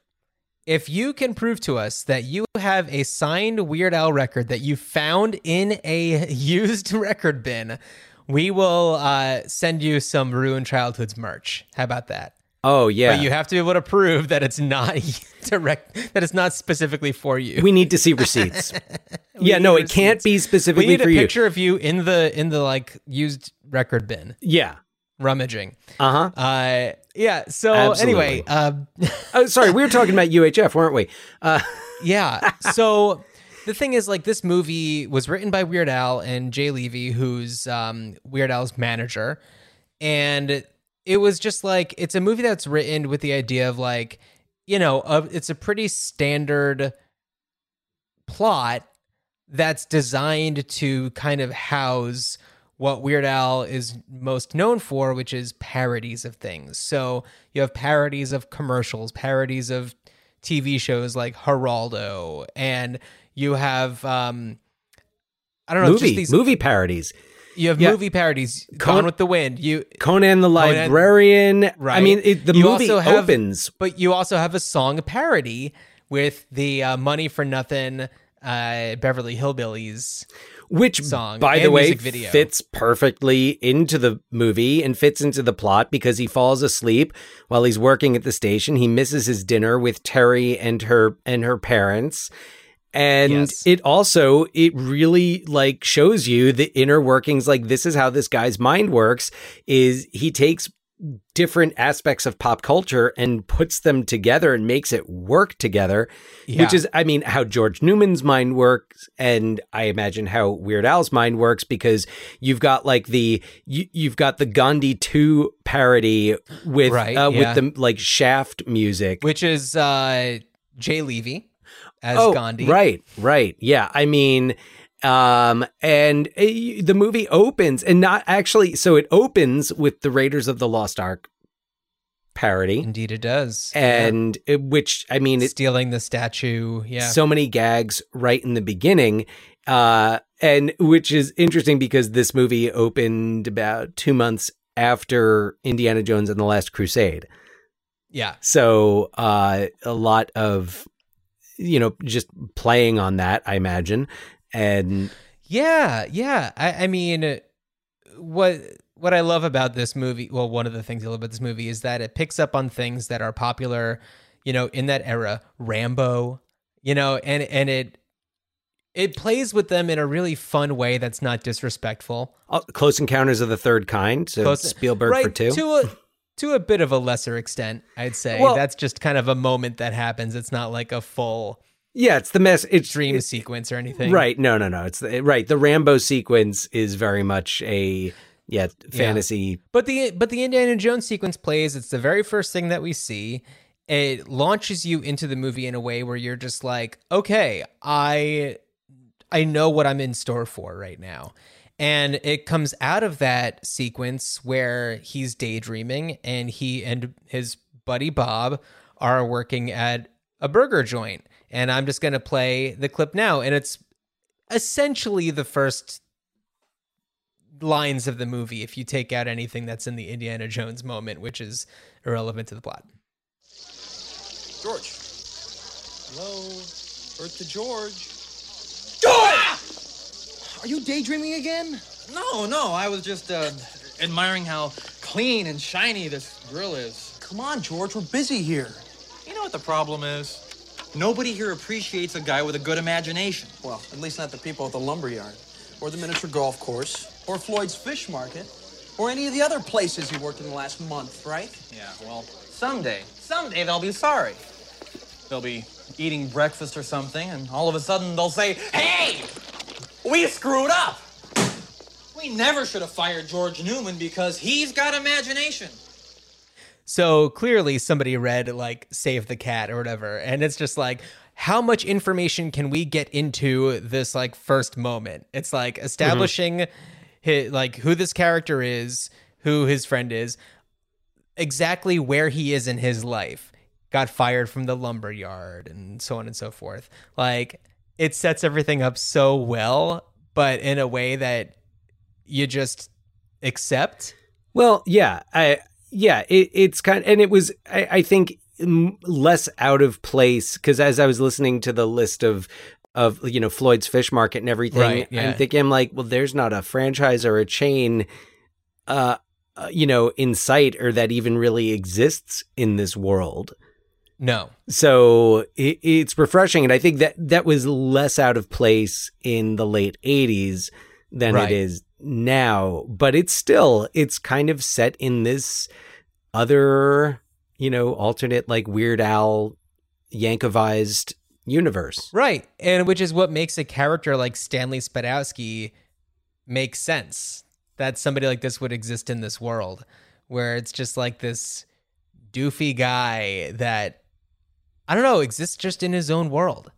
Speaker 4: If you can prove to us that you have a signed Weird Al record that you found in a used record bin, we will uh, send you some Ruined Childhoods merch. How about that?
Speaker 3: oh yeah
Speaker 4: But you have to be able to prove that it's not direct, that it's not specifically for you.
Speaker 3: we need to see receipts yeah no it can't
Speaker 4: receipts.
Speaker 3: be
Speaker 4: we need a
Speaker 3: for you
Speaker 4: picture of you in the in the like used record bin,
Speaker 3: yeah
Speaker 4: rummaging.
Speaker 3: uh-huh
Speaker 4: Uh, yeah. So
Speaker 3: Absolutely.
Speaker 4: anyway, um,
Speaker 3: oh sorry we were talking about uhf weren't we uh
Speaker 4: Yeah. So the thing is, like, this movie was written by Weird Al and Jay Levey, who's um, Weird Al's manager. And it was just like, it's a movie that's written with the idea of, like, you know, of, it's a pretty standard plot that's designed to kind of house what Weird Al is most known for, which is parodies of things. So you have parodies of commercials, parodies of TV shows like Geraldo, and you have um I don't know,
Speaker 3: movie
Speaker 4: just these
Speaker 3: movie parodies
Speaker 4: you have
Speaker 3: yeah.
Speaker 4: movie parodies.
Speaker 3: Con-
Speaker 4: Gone with the Wind. You
Speaker 3: conan the
Speaker 4: Conan-
Speaker 3: librarian i mean it, the
Speaker 4: You
Speaker 3: movie
Speaker 4: have-
Speaker 3: opens
Speaker 4: but you also have a song parody with the uh, Money for Nothing uh, Beverly Hillbillies.
Speaker 3: Which
Speaker 4: song
Speaker 3: by the way
Speaker 4: video.
Speaker 3: fits perfectly into the movie and fits into the plot because he falls asleep while he's working at the station he misses his dinner with terry and her and her parents and
Speaker 4: Yes.
Speaker 3: it also it really like shows you the inner workings like this is how this guy's mind works is he takes different aspects of pop culture and puts them together and makes it work together
Speaker 4: Yeah.
Speaker 3: which is i mean how george newman's mind works and i imagine how weird al's mind works because you've got like the you, you've got the gandhi 2 parody with
Speaker 4: Right,
Speaker 3: uh,
Speaker 4: yeah.
Speaker 3: with the like shaft music
Speaker 4: which is uh, Jay Levey as
Speaker 3: oh,
Speaker 4: Gandhi.
Speaker 3: Right, right. Yeah. I mean, um, and uh, the movie opens and not actually, so it opens with the Raiders of the Lost Ark parody.
Speaker 4: Indeed, it does.
Speaker 3: And it, which, I mean,
Speaker 4: Yeah.
Speaker 3: it,
Speaker 4: stealing the statue. Yeah.
Speaker 3: so many gags right in the beginning. Uh, and which is interesting because this movie opened about two months after Indiana Jones and the Last Crusade.
Speaker 4: yeah.
Speaker 3: So uh, a lot of, you know, just playing on that, I imagine. And
Speaker 4: Yeah, yeah. I, I mean, uh, what what I love about this movie, well, one of the things I love about this movie is that it picks up on things that are popular, you know, in that era. Rambo, you know, and and it it plays with them in a really fun way that's not disrespectful.
Speaker 3: uh, Close Encounters of the Third Kind. So
Speaker 4: Close-
Speaker 3: Spielberg
Speaker 4: right,
Speaker 3: for two.
Speaker 4: to a to a bit of a lesser extent, I'd say.
Speaker 3: Well-
Speaker 4: that's just kind of a moment that happens. It's not like a full
Speaker 3: yeah, it's the mess. It's
Speaker 4: dream
Speaker 3: it's-
Speaker 4: sequence or anything.
Speaker 3: Right. No, no, no. It's the, right. The Rambo sequence is very much a yeah fantasy.
Speaker 4: But the but the Indiana Jones sequence plays. It's the very first thing that we see. It launches you into the movie in a way where you're just like, okay, I I know what I'm in store for right now. And it comes out of that sequence where he's daydreaming and he and his buddy Bob are working at a burger joint. And I'm just going to play the clip now. And it's essentially the first lines of the movie if you take out anything that's in the Indiana Jones moment, which is irrelevant to the plot.
Speaker 7: George. Hello. Earth to George.
Speaker 12: George, Are you daydreaming again?
Speaker 7: No, no. I was just uh, admiring how clean and shiny this grill is.
Speaker 12: Come on, George, we're busy here.
Speaker 7: You know what the problem is? Nobody here appreciates a guy with a good imagination.
Speaker 12: Well, at least not the people at the lumberyard, or the miniature golf course, or Floyd's fish market, or any of the other places you worked in the last month, right?
Speaker 7: Yeah, well, someday, someday they'll be sorry. They'll be eating breakfast or something, and all of a sudden they'll say, Hey! We screwed up! We never should have fired George Newman because he's got imagination.
Speaker 4: So clearly somebody read like Save the Cat or whatever. And it's just like, how much information can we get into this like first moment? It's like mm-hmm. establishing hi- like who this character is, who his friend is, exactly where he is in his life. Got fired from the lumber yard and so on and so forth. Like it sets everything up so well, but in a way that you just accept.
Speaker 3: Well, yeah, I yeah, it, it's kind of, and it was I, I think less out of place because as I was listening to the list of of you know Floyd's Fish Market and everything,
Speaker 4: Right, yeah.
Speaker 3: I'm thinking I'm like, well, there's not a franchise or a chain, uh, uh, you know, in sight or that even really exists in this world.
Speaker 4: No.
Speaker 3: So it, it's refreshing, and I think that that was less out of place in the late '80s than
Speaker 4: Right.
Speaker 3: it is now. But it's still it's kind of set in this other, you know, alternate like Weird Al Yankovized universe.
Speaker 4: Right. And which is what makes a character like Stanley Spadowski make sense. That somebody like this would exist in this world where it's just like this doofy guy that I don't know, exists just in his own world.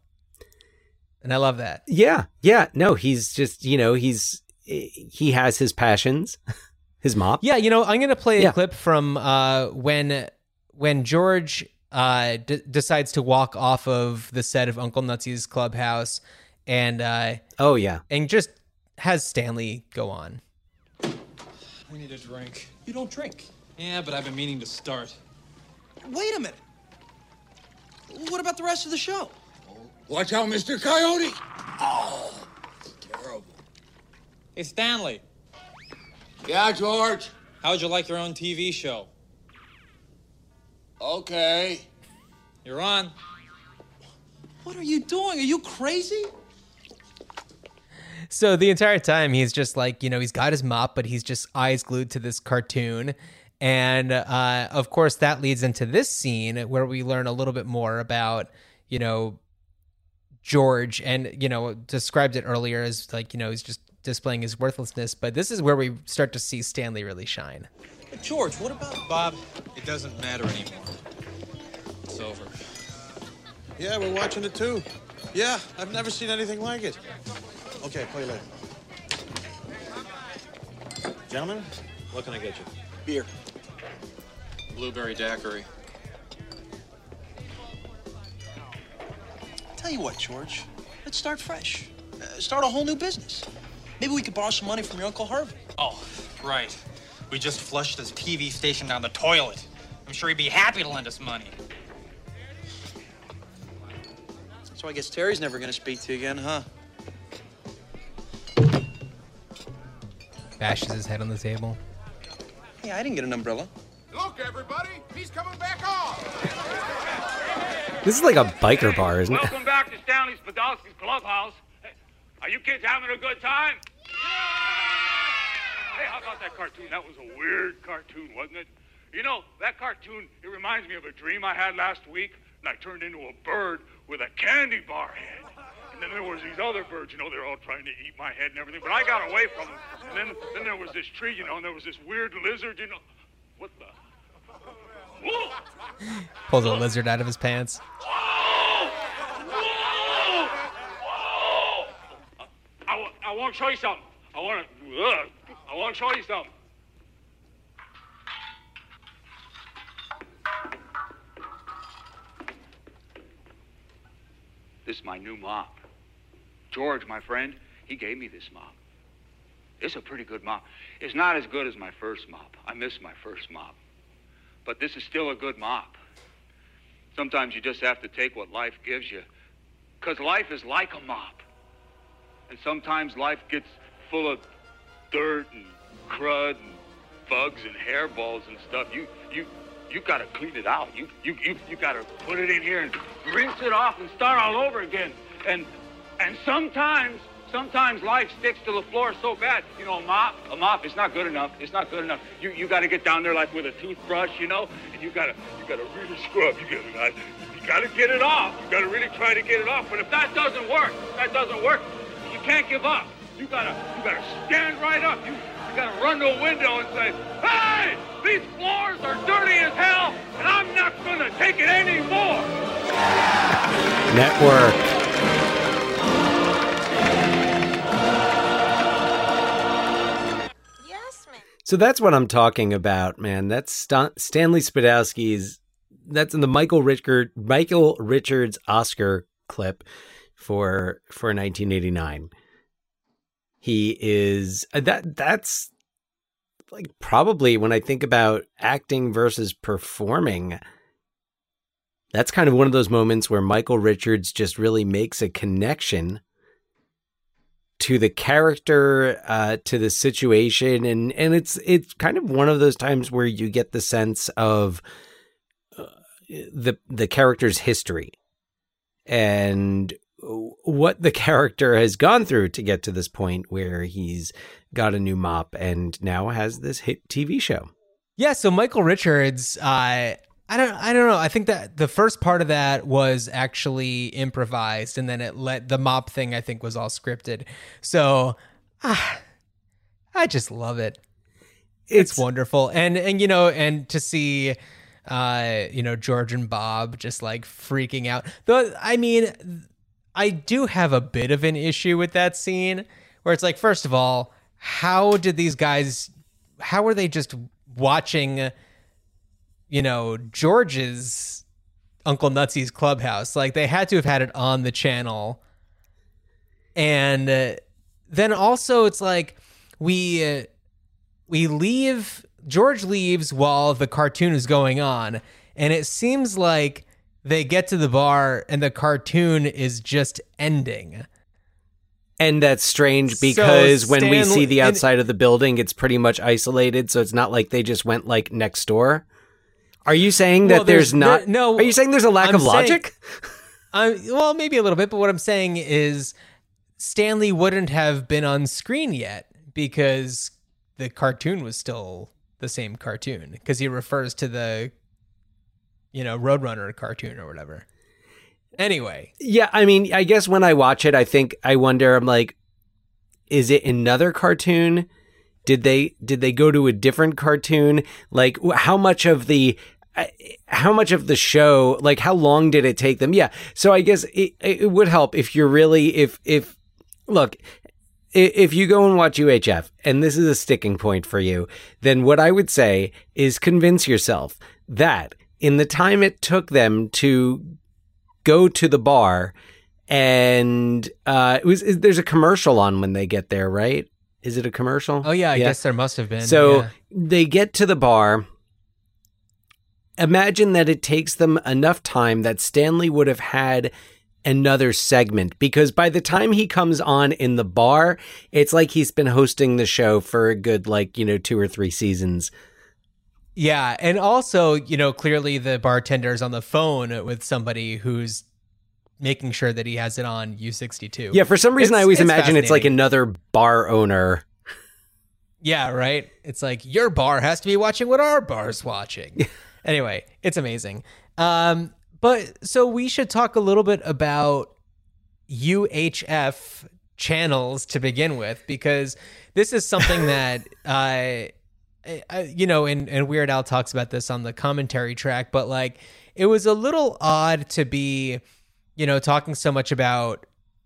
Speaker 4: And I love that.
Speaker 3: Yeah, yeah. No, he's just you know he's he has his passions, his mop.
Speaker 4: Yeah, you know, I'm gonna play a
Speaker 3: Yeah.
Speaker 4: clip from uh, when when George uh, d- decides to walk off of the set of Uncle Nutsy's clubhouse, and uh,
Speaker 3: oh yeah,
Speaker 4: and just has Stanley go on.
Speaker 7: I need a drink. You don't drink. Yeah, but I've been meaning to start.
Speaker 12: Wait a minute. What about the rest of the show?
Speaker 10: Watch out, Mr. Coyote.
Speaker 7: Hey, Stanley.
Speaker 10: Yeah, George.
Speaker 7: How'd you like your own TV show?
Speaker 10: Okay.
Speaker 7: You're on.
Speaker 12: What are you doing? Are you crazy?
Speaker 4: So the entire time he's just like, you know, he's got his mop, but he's just eyes glued to this cartoon. And uh, of course, that leads into this scene where we learn a little bit more about, you know, George and, you know, described it earlier as like, you know, he's just displaying his worthlessness. But this is where we start to see Stanley really shine.
Speaker 12: George, what about
Speaker 7: Bob, it doesn't matter anymore. It's over.
Speaker 13: Yeah, we're watching it too. Yeah, I've never seen anything like it. Okay, play later. Gentlemen, what can I get you?
Speaker 12: beer?
Speaker 7: Blueberry daiquiri.
Speaker 12: Tell you what, George. Let's start fresh. Uh, start a whole new business. Maybe we could borrow some money from your Uncle Harvey.
Speaker 5: Oh, right. We just flushed his TV station down the toilet. I'm sure he'd be happy to lend us money.
Speaker 12: So I guess Terry's never gonna speak to you again, huh?
Speaker 4: Bashes his head on the table.
Speaker 12: Hey, I didn't get an umbrella.
Speaker 10: Look, everybody, he's coming back on.
Speaker 3: This is like a biker bar, isn't it?
Speaker 14: Welcome back to Stanley Spadowski's Clubhouse. Are you kids having a good time? Hey, how about that cartoon? That was a weird cartoon, wasn't it? You know, that cartoon, it reminds me of a dream I had last week, and I turned into a bird with a candy bar head. And then there was these other birds, you know, they're all trying to eat my head and everything, but I got away from them. And then, then there was this tree, you know, and there was this weird lizard, you know. What the? Whoa!
Speaker 4: Pulls a lizard out of his pants.
Speaker 14: Whoa! Whoa! Whoa! I, wa- I want to show you something. I want to. I want to show you something. This is my new mop. George, my friend, he gave me this mop. It's a pretty good mop. It's not as good as my first mop. I miss my first mop. But this is still a good mop. Sometimes you just have to take what life gives you. Because life is like a mop. And sometimes life gets full of dirt and crud and bugs and hairballs and stuff. You you you gotta clean it out. You you you, you gotta put it in here and rinse it off and start all over again. And and sometimes sometimes life sticks to the floor so bad. You know, a mop, a mop is not good enough. It's not good enough. You you gotta get down there like with a toothbrush, you know, and you gotta you gotta really scrub. You gotta you gotta get it off. You gotta really try to get it off. But if that doesn't work, that doesn't work, you can't give up. You gotta you gotta stand right up. You you gotta run to a window and say, Hey! These floors are dirty as hell, and I'm not gonna take it anymore!
Speaker 3: Network. Yes, man. So that's what I'm talking about, man. That's St- Stanley Spadowski's. That's in the Michael Richard Michael Richards Oscar clip for for 1989. He is uh, that that's like probably when I think about acting versus performing. That's kind of one of those moments where Michael Richards just really makes a connection to the character, uh, to the situation, and and it's it's kind of one of those times where you get the sense of uh, the the character's history and what the character has gone through to get to this point where he's got a new mop and now has this hit TV show.
Speaker 4: Yeah, so Michael Richards, uh, I don't I don't know. I think that the first part of that was actually improvised and then it let the mop thing I think was all scripted. So ah, I just love it. It's, it's wonderful. And and you know, and to see uh, you know, George and Bob just like freaking out. Though I mean, I do have a bit of an issue with that scene where it's like first of all, how did these guys how are they just watching you know, George's Uncle Nutsy's clubhouse. Like they had to have had it on the channel. And uh, then also it's like we uh, we leave George leaves while the cartoon is going on and it seems like they get to the bar and the cartoon is just ending.
Speaker 3: And that's strange because so when we see the outside and, of the building, it's pretty much isolated. So it's not like they just went like next door. Are you saying that well, there's, there's, not? There, no. Are you saying there's a lack I'm of logic?
Speaker 4: Saying, well, maybe a little bit, but what I'm saying is Stanley wouldn't have been on screen yet because the cartoon was still the same cartoon because he refers to the, you know, Roadrunner cartoon or whatever. Anyway.
Speaker 3: Yeah, I mean, I guess when I watch it, I think I wonder. I'm like, is it another cartoon? Did they did they go to a different cartoon? Like how much of the how much of the show like how long did it take them yeah so i guess it, it would help if you're really if if look if you go and watch UHF and this is a sticking point for you, then what I would say is convince yourself that in the time it took them to go to the bar and uh, it was there's a commercial on when they get there, right? Is it a commercial?
Speaker 4: Oh yeah, I yeah. guess there must have been.
Speaker 3: So
Speaker 4: yeah.
Speaker 3: they get to the bar. Imagine that it takes them enough time that Stanley would have had another segment because by the time he comes on in the bar, it's like he's been hosting the show for a good like, you know, two or three seasons.
Speaker 4: Yeah, and also, you know, clearly the bartender's on the phone with somebody who's making sure that he has it on U62.
Speaker 3: Yeah, for some reason it's, I always it's imagine it's like another bar owner.
Speaker 4: Yeah, right. It's like your bar has to be watching what our bar's watching. anyway, it's amazing. Um, but so we should talk a little bit about UHF channels to begin with because this is something that uh, you know, and, and Weird Al talks about this on the commentary track, but like it was a little odd to be you know, talking so much about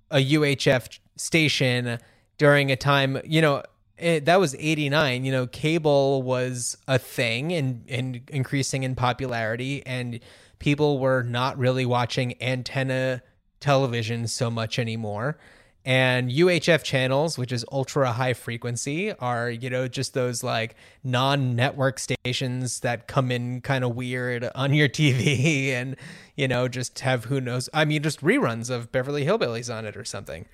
Speaker 4: a UHF station during a time, you know, it, that was 89 you know cable was a thing and and increasing in popularity and people were not really watching antenna television so much anymore. And UHF channels, which is ultra high frequency, are, you know, just those like non network stations that come in kind of weird on your TV and, you know, just have who knows. I mean, just reruns of Beverly Hillbillies on it or something.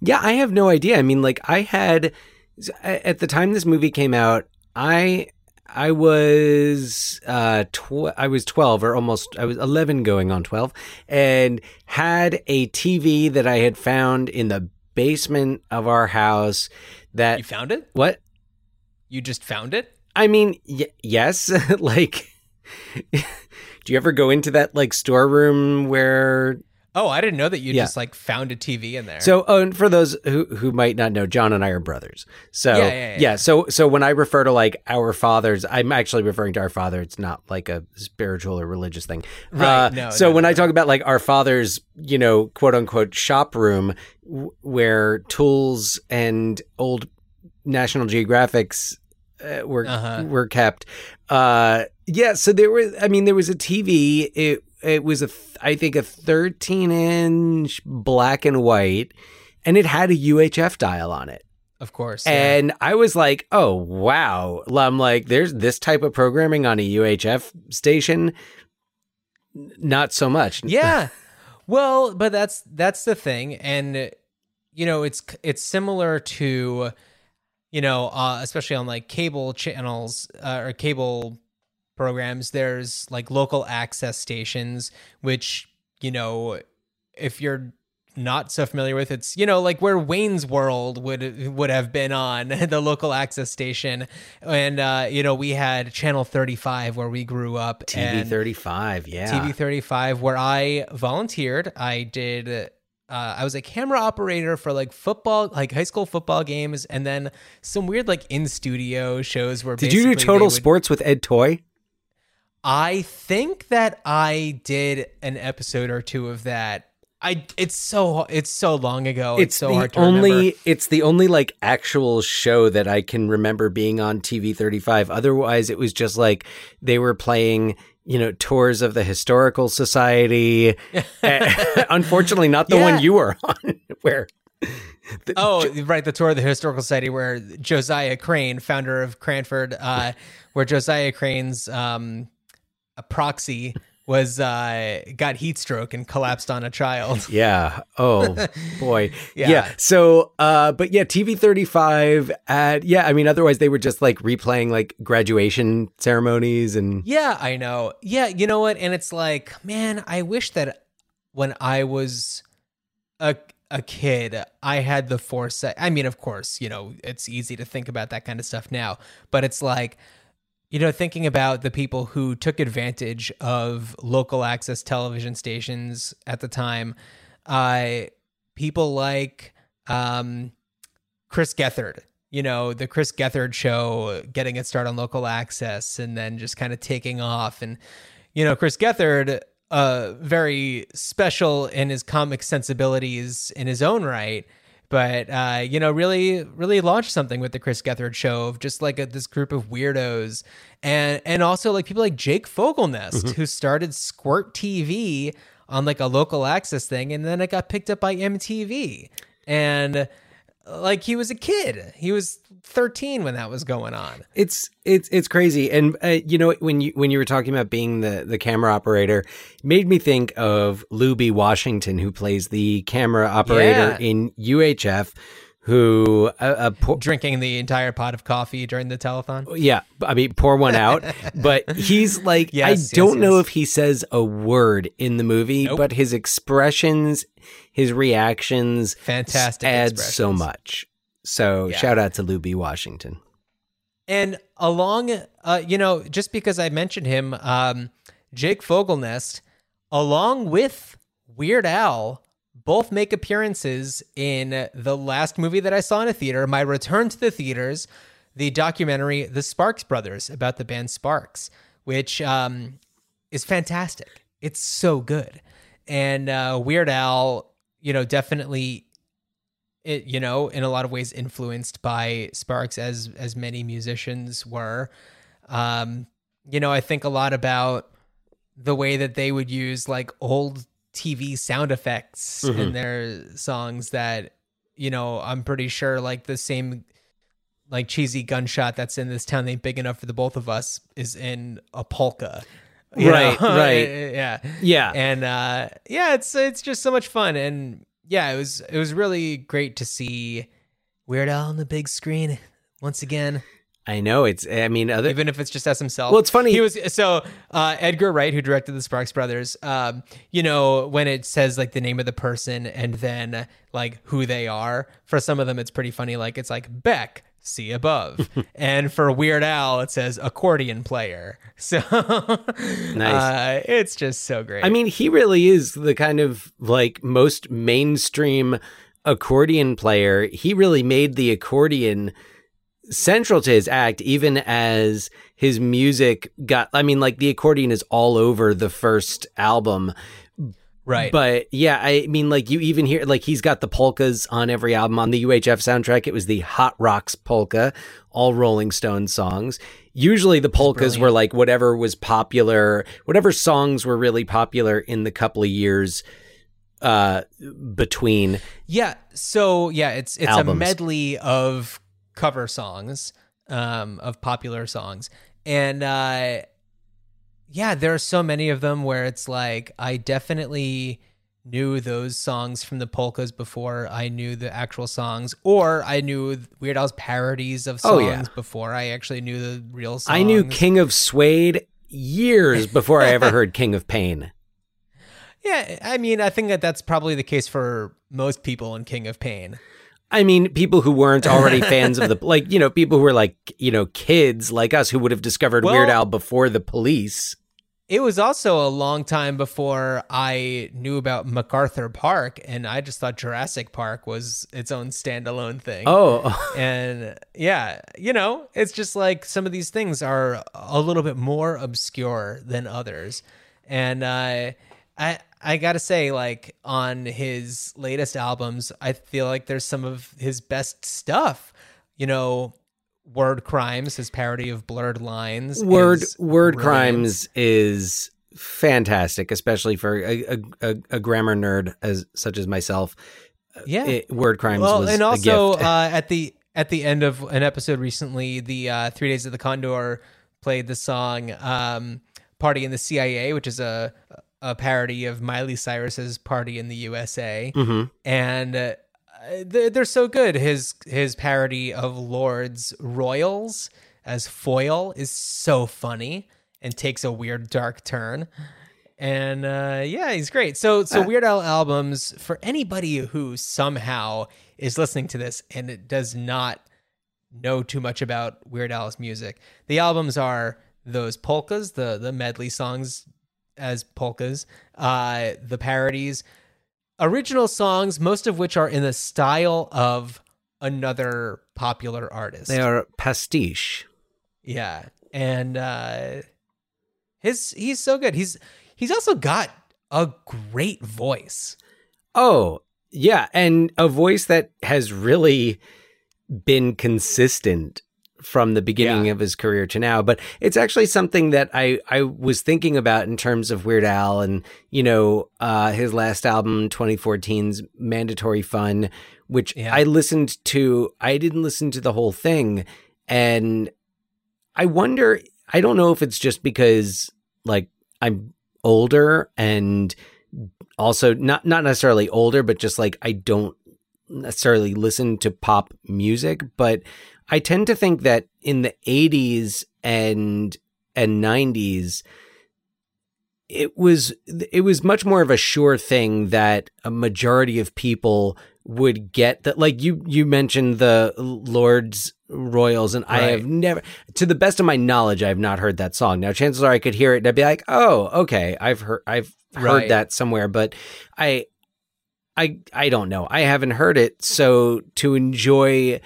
Speaker 3: Yeah, I have no idea. I mean, like I had at the time this movie came out, I I was uh tw- I was 12 or almost I was 11 going on 12 and had a TV that I had found in the basement of our house that
Speaker 4: You found it?
Speaker 3: What?
Speaker 4: You just found it?
Speaker 3: I mean, y- yes, like do you ever go into that like storeroom where
Speaker 4: Oh, I didn't know that you
Speaker 3: Yeah.
Speaker 4: just like found a TV in there.
Speaker 3: So, oh, and for those who, who might not know, John and I are brothers. So,
Speaker 4: Yeah, yeah, yeah.
Speaker 3: So, so when I refer to like our fathers, I'm actually referring to our father. It's not like a spiritual or religious thing.
Speaker 4: Right,
Speaker 3: Uh,
Speaker 4: no,
Speaker 3: so
Speaker 4: no,
Speaker 3: when I talk about like our father's, you know, quote unquote shop room w- where tools and old National Geographics uh, were
Speaker 4: Uh-huh.
Speaker 3: were kept. Uh, yeah. So there was, I mean, there was a TV. It it was a I think a 13 inch black and white, and it had a UHF dial on it.
Speaker 4: of course. yeah.
Speaker 3: And I was like, oh, wow. I'm like, there's this type of programming on a UHF station. Not so much.
Speaker 4: yeah well but that's that's the thing and you know it's it's similar to you know uh, especially on like cable channels uh, or cable programs there's like local access stations which you know if you're not so familiar with it's you know like where Wayne's World would would have been on the local access station and uh you know we had channel 35 where we grew up
Speaker 3: TV 35. Yeah.
Speaker 4: TV 35 where I volunteered. I did uh, I was a camera operator for like football, like high school football games, and then some weird like in studio shows where.
Speaker 3: Did you do Total
Speaker 4: would-
Speaker 3: Sports with Ed Toy?
Speaker 4: I think that I did an episode or two of that. I it's so it's so long ago. It's, so
Speaker 3: the
Speaker 4: hard to
Speaker 3: only
Speaker 4: remember.
Speaker 3: it's the only like actual show that I can remember being on TV 35 otherwise it was just like they were playing you know tours of the historical society Eh, unfortunately not the
Speaker 4: Yeah.
Speaker 3: one you were on where
Speaker 4: oh, right, the tour of the historical society where Josiah Crane, founder of Cranford, uh, where Josiah Crane's um, a proxy was uh, got heat stroke and collapsed on a child.
Speaker 3: yeah oh boy
Speaker 4: Yeah.
Speaker 3: yeah. so uh but yeah TV 35 at yeah I mean otherwise they were just like replaying like graduation ceremonies and
Speaker 4: Yeah, I know. Yeah, you know what? And it's like, man, I wish that when I was a a kid, I had the foresight. I mean, of course, you know, it's easy to think about that kind of stuff now, but it's like, you know, thinking about the people who took advantage of local access television stations at the time, uh, people like um, Chris Gethard, you know, the Chris Gethard show getting its start on local access and then just kind of taking off. And, you know, Chris Gethard, uh, very special in his comic sensibilities in his own right. But uh, you know, really, really launched something with the Chris Gethard show of just like a, this group of weirdos, and and also like people like Jake Fogelnest
Speaker 3: Mhm.
Speaker 4: who started Squirt TV on like a local access thing, and then it got picked up by MTV, and like he was a kid, he was 13 when that was going on.
Speaker 3: It's it's it's crazy, and uh, you know when you when you were talking about being the the camera operator, made me think of Luby Washington, who plays the camera operator
Speaker 4: Yeah.
Speaker 3: in UHF, who uh, uh,
Speaker 4: Drinking the entire pot of coffee during the telethon.
Speaker 3: yeah, I mean pour one out, but he's like
Speaker 4: Yes,
Speaker 3: I
Speaker 4: yes,
Speaker 3: don't know if he says a word in the movie,
Speaker 4: Nope.
Speaker 3: but his expressions, his reactions,
Speaker 4: Fantastic
Speaker 3: adds so much. So
Speaker 4: Yeah.
Speaker 3: shout out to Luby Washington.
Speaker 4: And along, uh, you know, just because I mentioned him, um, Jake Fogelnest, along with Weird Al, both make appearances in the last movie that I saw in a theater, my return to the theaters, the documentary The Sparks Brothers about the band Sparks, which um, is fantastic. It's so good. And uh, Weird Al, you know, definitely it you know in a lot of ways influenced by Sparks as as many musicians were um you know I think a lot about the way that they would use like old TV sound effects
Speaker 3: Mhm.
Speaker 4: in their songs that you know I'm pretty sure like the same like cheesy gunshot that's in this town ain't big enough for the both of us is in a polka.
Speaker 3: Right,
Speaker 4: know?
Speaker 3: right.
Speaker 4: yeah.
Speaker 3: Yeah.
Speaker 4: And uh yeah, it's it's just so much fun and yeah, it was it was really great to see Weird Al on the big screen once again.
Speaker 3: I know it's. I mean, other
Speaker 4: even if it's just as himself.
Speaker 3: Well, it's funny-
Speaker 4: He was so uh, Edgar Wright, who directed the Sparks Brothers. Um, you know, when it says like the name of the person and then like who they are. For some of them, it's pretty funny. Like it's like Beck. See above, and for Weird Al, it says accordion player. So uh, it's just so great.
Speaker 3: I mean, he really is the kind of like most mainstream accordion player. He really made the accordion central to his act, even as his music got. I mean, like the accordion is all over the first album.
Speaker 4: Right.
Speaker 3: But yeah, I mean, like you even hear, like he's got the polkas on every album. On the UHF soundtrack, it was the Hot Rocks polka, all Rolling Stones songs. Usually the polkas were like whatever was popular, whatever songs were really popular in the couple of years uh between
Speaker 4: Yeah. So yeah, it's it's
Speaker 3: Albums.
Speaker 4: a medley of cover songs, um, of popular songs, and uh, yeah, there are so many of them where it's like I definitely knew those songs from the polkas before I knew the actual songs, or I knew Weird Al's parodies of songs
Speaker 3: Oh, yeah.
Speaker 4: before I actually knew the real songs.
Speaker 3: I knew King of Suede years before I ever heard King of Pain.
Speaker 4: Yeah, I mean, I think that that's probably the case for most people in King of Pain.
Speaker 3: I mean, people who weren't already fans of the like, you know, people who were like, you know, kids like us who would have discovered
Speaker 4: Well-
Speaker 3: Weird Al before the police.
Speaker 4: It was also a long time before I knew about MacArthur Park, and I just thought Jurassic Park was its own standalone thing.
Speaker 3: Oh.
Speaker 4: and yeah, you know, it's just like some of these things are a little bit more obscure than others, and uh, I I gotta say, like on his latest albums, I feel like there's some of his best stuff. You know, Word Crimes, his parody of Blurred Lines.
Speaker 3: Word Word
Speaker 4: brilliant.
Speaker 3: Crimes is fantastic, especially for a, a, a, grammar nerd as such as myself.
Speaker 4: Yeah.
Speaker 3: It- Word Crimes
Speaker 4: well,
Speaker 3: was
Speaker 4: and
Speaker 3: a
Speaker 4: also
Speaker 3: gift.
Speaker 4: uh, at the at the end of an episode recently, the uh, Three Days of the Condor played the song um, "Party in the CIA," which is a a parody of Miley Cyrus's "Party in the USA,"
Speaker 3: Mhm.
Speaker 4: and uh, they're, they're so good. His his parody of Lorde's Royals as foil is so funny and takes a weird dark turn. And uh, yeah, he's great. So so
Speaker 3: Uh,
Speaker 4: Weird Al albums for anybody who somehow is listening to this and it does not know too much about Weird Al's music. The albums are those polkas, the the medley songs as polkas, uh, the parodies, original songs, most of which are in the style of another popular artist.
Speaker 3: they are pastiche.
Speaker 4: Yeah. And uh his he's so good. He's he's also got a great voice.
Speaker 3: Oh, yeah. And a voice that has really been consistent from the beginning of his career to now. But it's actually something that I, I was thinking about in terms of Weird Al and, you know, uh, his last album, 2014's Mandatory Fun, which I listened to. I didn't listen to the whole thing. And I wonder, I don't know if it's just because, like, I'm older and also not not necessarily older but just like I don't necessarily listen to pop music but I tend to think that in the 80s and and 90s it was it was much more of a sure thing that a majority of people would get that like you you mentioned the Lorde's royals and i have never to the best of my knowledge i have not heard that song. Now chances are i could hear it and i'd be like oh okay i've heard i've heard
Speaker 4: Right.
Speaker 3: that somewhere but i i i don't know. I haven't heard it so to enjoy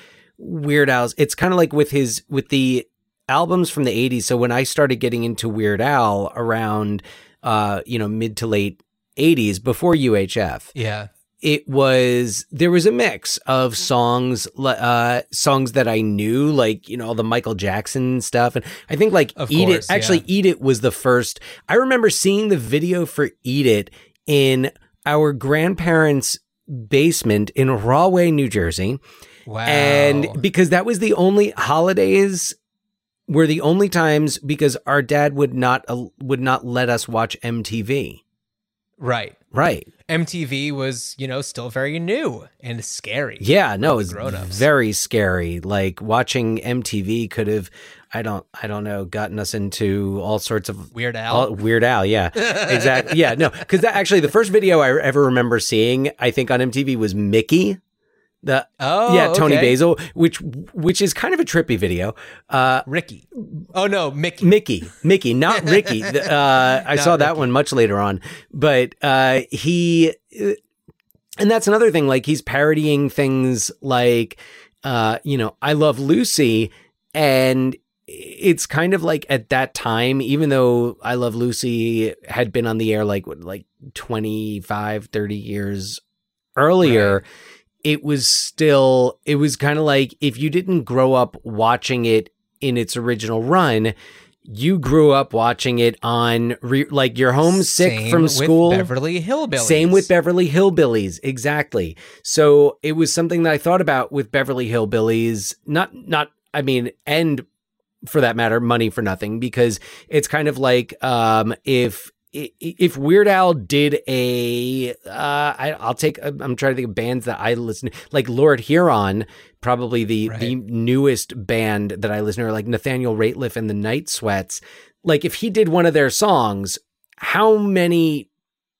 Speaker 3: weird al's it's kind of like with his with the albums from the 80s so when i started getting into weird al around uh you know mid to late 80s before uhf
Speaker 4: Yeah.
Speaker 3: it was there was a mix of songs uh songs that I knew like you know all the Michael Jackson stuff and I think like
Speaker 4: Of
Speaker 3: Eat
Speaker 4: course,
Speaker 3: It actually
Speaker 4: yeah.
Speaker 3: Eat It was the first I remember seeing the video for Eat It in our grandparents' basement in Rahway, New Jersey.
Speaker 4: Wow.
Speaker 3: And because that was the only holidays were the only times because our dad would not uh, would not let us watch MTV.
Speaker 4: right.
Speaker 3: Right.
Speaker 4: MTV was, you know, still very new and scary.
Speaker 3: Yeah, no, it's very scary. Like watching MTV could have, I don't, I don't know, gotten us into all sorts of
Speaker 4: Weird Al.
Speaker 3: all- Weird Al, yeah, exactly. Yeah, no, because actually the first video I ever remember seeing, I think on MTV was Mickey. The
Speaker 4: Oh,
Speaker 3: yeah, Toni
Speaker 4: okay.
Speaker 3: Basil, which which is kind of a trippy video. Uh,
Speaker 4: Ricky. Oh no, Mickey.
Speaker 3: Mickey, Mickey, not Ricky. The- uh, I
Speaker 4: Not
Speaker 3: saw that
Speaker 4: Ricky.
Speaker 3: one much later on, but uh, he, uh, and that's another thing. Like he's parodying things like, uh, you know, I love Lucy, and it's kind of like at that time, even though I love Lucy had been on the air like what, like 25, 30 years earlier. It was still, it was kind of like if you didn't grow up watching it in its original run, you grew up watching it on re- like you're homesick
Speaker 4: Same
Speaker 3: from
Speaker 4: with
Speaker 3: school.
Speaker 4: Beverly Hillbillies.
Speaker 3: Same with Beverly Hillbillies, exactly. So it was something that I thought about with Beverly Hillbillies. Not, not. I mean, and for that matter, money for nothing because it's kind of like um, if if Weird Al did a, uh, I, I'll take. I'm trying to think of bands that I listen to. like Lord Huron, probably the the newest band that I listen to, like Nathaniel Rateliff and the Night Sweats. Like if he did one of their songs, how many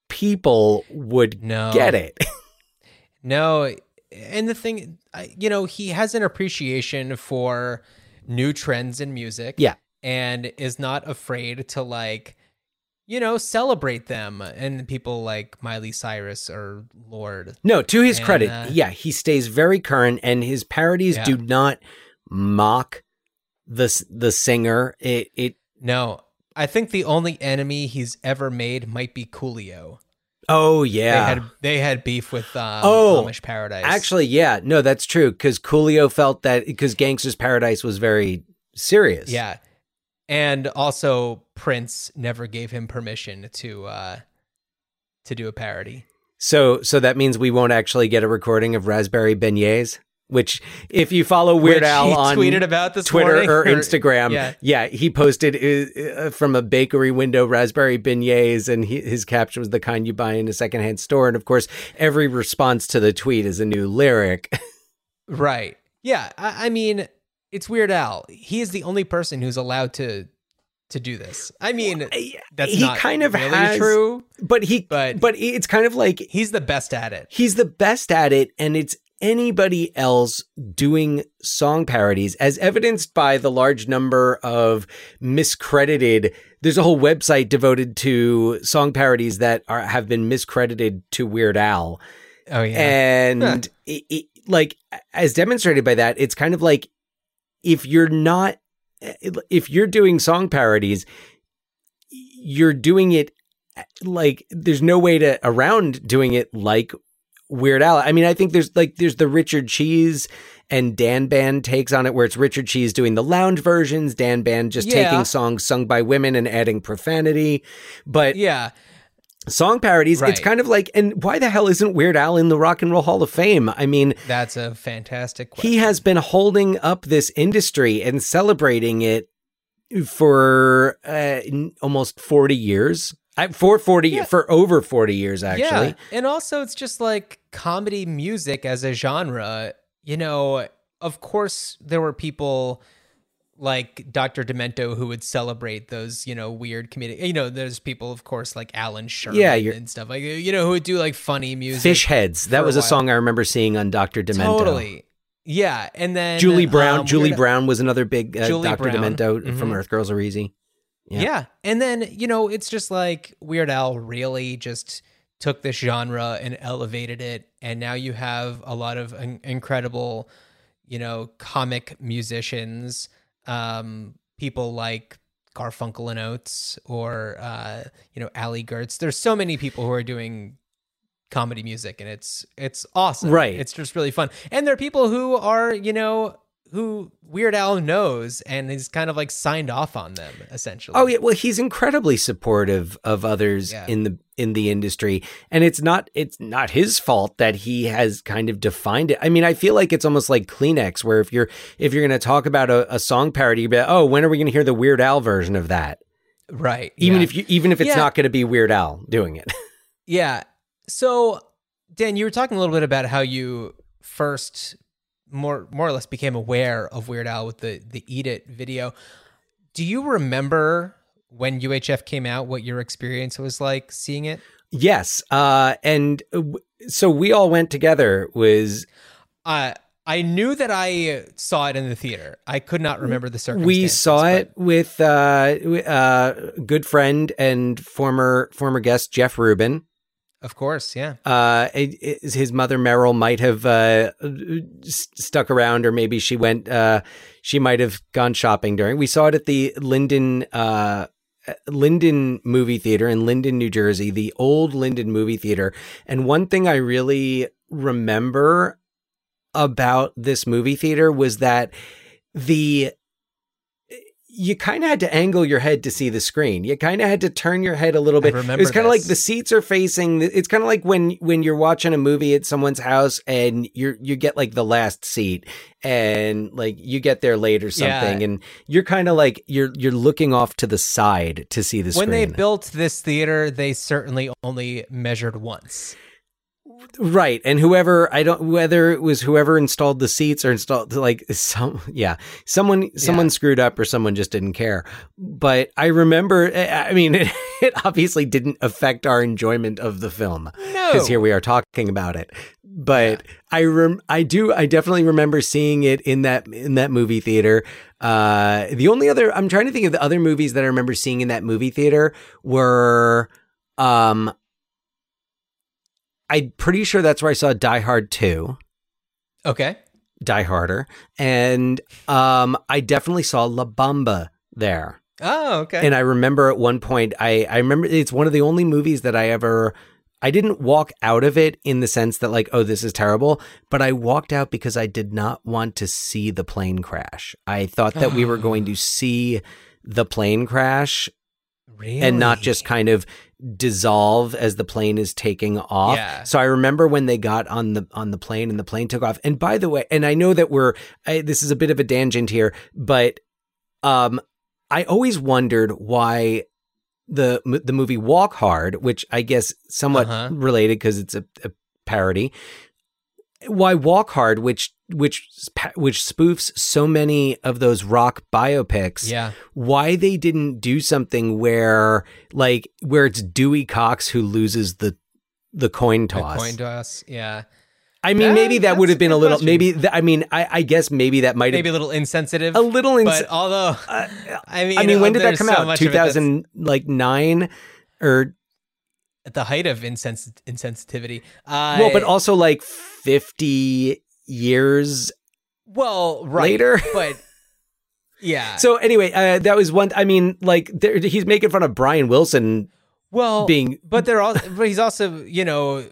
Speaker 3: people would
Speaker 4: No.
Speaker 3: get it?
Speaker 4: No, and the thing, you know, he has an appreciation for new trends in music.
Speaker 3: Yeah.
Speaker 4: And is not afraid to like, you know, celebrate them. And people like Miley Cyrus or Lorde.
Speaker 3: No, to his
Speaker 4: And,
Speaker 3: credit,
Speaker 4: uh,
Speaker 3: yeah, he stays very current, and his parodies
Speaker 4: Yeah.
Speaker 3: do not mock the the singer. It it
Speaker 4: No, I think the only enemy he's ever made might be Coolio.
Speaker 3: oh
Speaker 4: They
Speaker 3: yeah.
Speaker 4: had they had beef with um,
Speaker 3: Oh,
Speaker 4: Amish Paradise.
Speaker 3: Actually, yeah, no, that's true because Coolio felt that because Gangster's Paradise was very serious.
Speaker 4: Yeah. And also Prince never gave him permission to uh to do a parody.
Speaker 3: So so that means we won't actually get a recording of Raspberry Beignets. Which, if you follow Weird
Speaker 4: Which
Speaker 3: Al
Speaker 4: he
Speaker 3: on
Speaker 4: tweeted about this
Speaker 3: Twitter
Speaker 4: morning,
Speaker 3: or
Speaker 4: or-
Speaker 3: Instagram,
Speaker 4: yeah.
Speaker 3: yeah. he posted uh, uh, from a bakery window raspberry beignets, and he, his caption was the kind you buy in a secondhand store. And of course, every response to the tweet is a new lyric.
Speaker 4: Right. Yeah. I, I mean, it's Weird Al. He is the only person who's allowed to to do this. I mean, that's
Speaker 3: he
Speaker 4: not
Speaker 3: kind of
Speaker 4: really
Speaker 3: has,
Speaker 4: true,
Speaker 3: but he,
Speaker 4: but
Speaker 3: but it's kind of like
Speaker 4: he's the best at it.
Speaker 3: he's the best at it and it's anybody else doing song parodies as evidenced by the large number of miscredited there's a whole website devoted to song parodies that are have been miscredited to Weird Al
Speaker 4: Oh yeah.
Speaker 3: and it, it, like as demonstrated by that it's kind of like if you're not if you're doing song parodies you're doing it like there's no way to around doing it like Weird Al. I mean, I think there's like there's the Richard Cheese and Dan Band takes on it where it's Richard Cheese doing the lounge versions, Dan Band just
Speaker 4: Yeah.
Speaker 3: taking songs sung by women and adding profanity. But
Speaker 4: yeah.
Speaker 3: Song parodies, it's kind of like and why the hell isn't Weird Al in the Rock and Roll Hall of Fame? I mean,
Speaker 4: That's a fantastic question.
Speaker 3: he has been holding up this industry and celebrating it for uh, almost 40 years. I, for 40 for over 40 years actually.
Speaker 4: Yeah. And also it's just like comedy music as a genre, you know, of course there were people like Dr. Demento who would celebrate those, you know, weird comedic you know, there's people of course like Allan Sherman
Speaker 3: Yeah,
Speaker 4: and stuff like you know, who would do like funny music.
Speaker 3: Fish Heads. That was a
Speaker 4: while.
Speaker 3: song I remember seeing on Dr. Demento.
Speaker 4: Totally. Yeah. And then
Speaker 3: Julie Brown.
Speaker 4: um,
Speaker 3: Julie Brown was another big uh, Dr.
Speaker 4: Brown.
Speaker 3: Demento from
Speaker 4: Mhm.
Speaker 3: Earth Girls Are Easy.
Speaker 4: Yeah. And then, you know, it's just like Weird Al really just took this genre and elevated it. And now you have a lot of in- incredible, you know, comic musicians, um, people like Garfunkel and Oates or, uh, you know, Alli Goertz. There's so many people who are doing comedy music and it's, it's awesome.
Speaker 3: Right.
Speaker 4: It's just really fun. And there are people who are, you know, who Weird Al knows and is kind of like signed off on them essentially.
Speaker 3: Oh yeah, well he's incredibly supportive of others
Speaker 4: Yeah.
Speaker 3: in the in the industry and it's not it's not his fault that he has kind of defined it. I mean, I feel like it's almost like Kleenex where if you're if you're going to talk about a, a song parody, you'd be like, "Oh, when are we going to hear the Weird Al version of that?"
Speaker 4: Right.
Speaker 3: Even
Speaker 4: yeah.
Speaker 3: if you even if it's
Speaker 4: Yeah.
Speaker 3: not going to be Weird Al doing it.
Speaker 4: Yeah. So, Dan, you were talking a little bit about how you first more more or less became aware of Weird Al with the the Eat It video. Do you remember when UHF came out what your experience was like seeing it?
Speaker 3: yes. Uh and uh, w- so we all went together was
Speaker 4: Uh I knew that I saw it in the theater. I could not remember the circumstances.
Speaker 3: we saw it with uh, w- uh good friend and former former guest Jeff Rubin.
Speaker 4: Of course, yeah.
Speaker 3: uh it- it- his mother Meryl might have uh stuck around or maybe she went uh she might have gone shopping during we saw it at the Linden uh Linden movie theater in Linden New Jersey the old Linden movie theater and one thing I really remember about this movie theater was that the you kind of had to angle your head to see the screen. You kind of had to turn your head a little
Speaker 4: I
Speaker 3: bit.
Speaker 4: remember
Speaker 3: it's kind of like the seats are facing. It's kind of like when when you're watching a movie at someone's house and you you get like the last seat and like you get there late or something,
Speaker 4: Yeah.
Speaker 3: and you're kind of like you're you're looking off to the side to see the screen.
Speaker 4: when they built this theater, they certainly only measured once.
Speaker 3: Right. And whoever I don't whether it was whoever installed the seats or installed like some yeah, someone someone screwed up or someone just didn't care. But I remember I mean it, it obviously didn't affect our enjoyment of the film.
Speaker 4: No.
Speaker 3: Cuz here we are talking about it. But I rem- I do I definitely remember seeing it in that in that movie theater. Uh the only other I'm trying to think of the other movies that I remember seeing in that movie theater were um I'm pretty sure that's where I saw Die Hard 2,
Speaker 4: Okay.
Speaker 3: Die Harder, and um, I definitely saw La Bamba there.
Speaker 4: Oh, okay.
Speaker 3: And I remember at one point, I, I remember it's one of the only movies that I ever, I didn't walk out of it in the sense that, like, oh, this is terrible, but I walked out because I did not want to see the plane crash. I thought that we were going to see the plane crash and not just kind of dissolve as the plane is taking off.
Speaker 4: Yeah.
Speaker 3: So I remember when they got on the on the plane and the plane took off. And by the way, and I know that we're I, this is a bit of a tangent here, but um I always wondered why the the movie Walk Hard, which I guess somewhat
Speaker 4: Uh-huh.
Speaker 3: related because it's a, a parody. Why Walk Hard, which which which spoofs so many of those rock biopics,
Speaker 4: Yeah.
Speaker 3: why they didn't do something where like where it's Dewey Cox who loses the the coin
Speaker 4: The
Speaker 3: toss.
Speaker 4: coin toss. Yeah.
Speaker 3: I mean,
Speaker 4: That-
Speaker 3: maybe that would have been
Speaker 4: a
Speaker 3: little.
Speaker 4: question.
Speaker 3: Maybe th- I mean, I, I guess maybe that might have
Speaker 4: Maybe a little insensitive.
Speaker 3: a little. Ins-
Speaker 4: but although, uh, I mean,
Speaker 3: I mean, when did that come
Speaker 4: so
Speaker 3: out? Two
Speaker 4: of it that's
Speaker 3: thousand like nine or
Speaker 4: At the height of insens- insensitivity. Uh,
Speaker 3: well, but also like fifty years
Speaker 4: well, right.
Speaker 3: later.
Speaker 4: But yeah.
Speaker 3: So anyway, uh, that was one. I mean, like there, he's making fun of Brian Wilson
Speaker 4: well,
Speaker 3: being
Speaker 4: but they're all. But he's also, you know,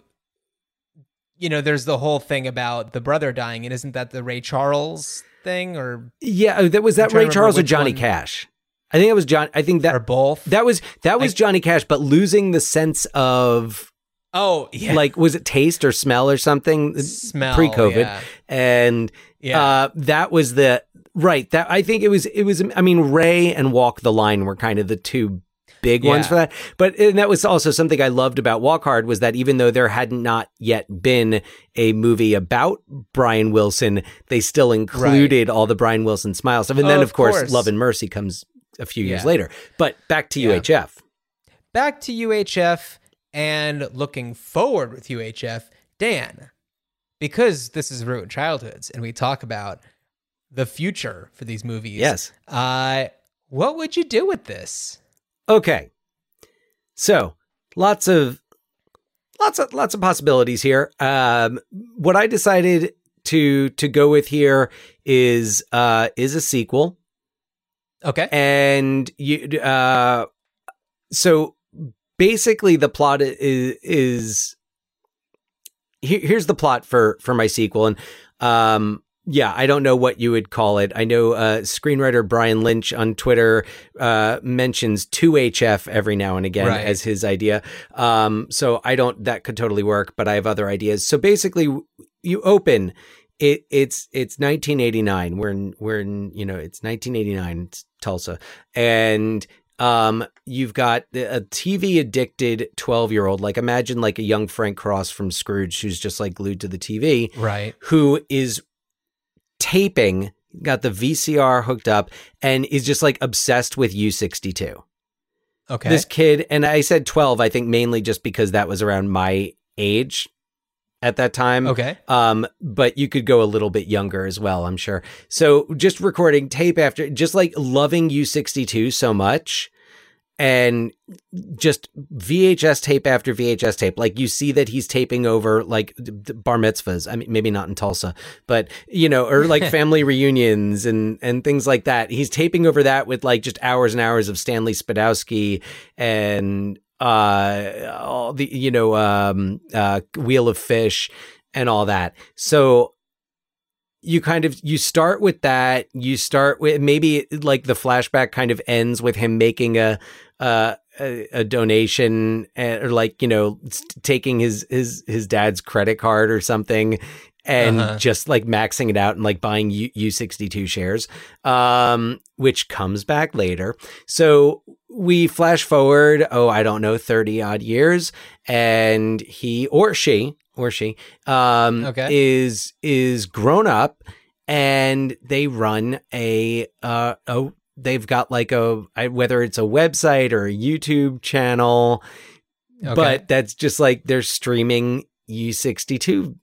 Speaker 4: you know, there's the whole thing about the brother dying, and isn't that the Ray Charles thing? Or
Speaker 3: Yeah, uh, that was that Ray Charles or Johnny
Speaker 4: one.
Speaker 3: Cash. I think it was John. I think that
Speaker 4: or both?
Speaker 3: that was that was Johnny Cash, but losing the sense of
Speaker 4: Oh, yeah.
Speaker 3: like was it taste or smell or something
Speaker 4: Smell,
Speaker 3: pre-COVID,
Speaker 4: yeah.
Speaker 3: and
Speaker 4: Yeah.
Speaker 3: uh, that was the right. That I think it was it was. I mean, Ray and Walk the Line were kind of the two big ones for that. But and that was also something I loved about Walk Hard was that even though there had not yet been a movie about Brian Wilson, they still included all the Brian Wilson smile stuff. And
Speaker 4: Oh,
Speaker 3: then,
Speaker 4: of
Speaker 3: of course,
Speaker 4: course.
Speaker 3: Love and Mercy comes a few years
Speaker 4: Yeah.
Speaker 3: later. But back to
Speaker 4: Yeah.
Speaker 3: UHF.
Speaker 4: back to UHF and looking forward with UHF, Dan, because this is Ruined Childhoods and we talk about the future for these movies.
Speaker 3: Yes.
Speaker 4: Uh, what would you do with this?
Speaker 3: Okay. So lots of lots of lots of possibilities here. Um, what I decided to to go with here is uh is a sequel.
Speaker 4: Okay.
Speaker 3: And you uh so basically the plot is is here, here's the plot for for my sequel and um yeah, I don't know what you would call it. I know uh, screenwriter Brian Lynch on Twitter uh, mentions 2HF every now and again
Speaker 4: Right.
Speaker 3: as his idea. Um, so I don't, that could totally work, but I have other ideas. So basically, you open. It, it's it's 1989. We're in we're in you know it's 1989. It's Tulsa, and um you've got a TV addicted 12 year old. Like imagine like a young Frank Cross from Scrooge who's just like glued to the TV,
Speaker 4: Right.
Speaker 3: Who is taping, got the VCR hooked up, and is just like obsessed with U62.
Speaker 4: Okay.
Speaker 3: This kid, and I said 12, I think mainly just because that was around my age at that time.
Speaker 4: Okay.
Speaker 3: Um, but you could go a little bit younger as well, I'm sure. So just recording tape after, just like loving U62 so much. And just VHS tape after VHS tape, like you see that he's taping over like bar mitzvahs. I mean, maybe not in Tulsa, but you know, or like family reunions and and things like that. He's taping over that with like just hours and hours of Stanley Spadowski and uh all the you know um uh Wheel of Fish and all that. So you kind of you start with that you start with maybe like the flashback kind of ends with him making a uh, a, a donation and, or like you know taking his his his dad's credit card or something and
Speaker 4: Uh-huh.
Speaker 3: just like maxing it out and like buying U- U62 shares um which comes back later so we flash forward oh I don't know 30 odd years and he or she or she um
Speaker 4: Okay.
Speaker 3: is is grown up and they run a uh oh they've got like a whether it's a website or a YouTube channel
Speaker 4: Okay.
Speaker 3: but that's just like they're streaming U62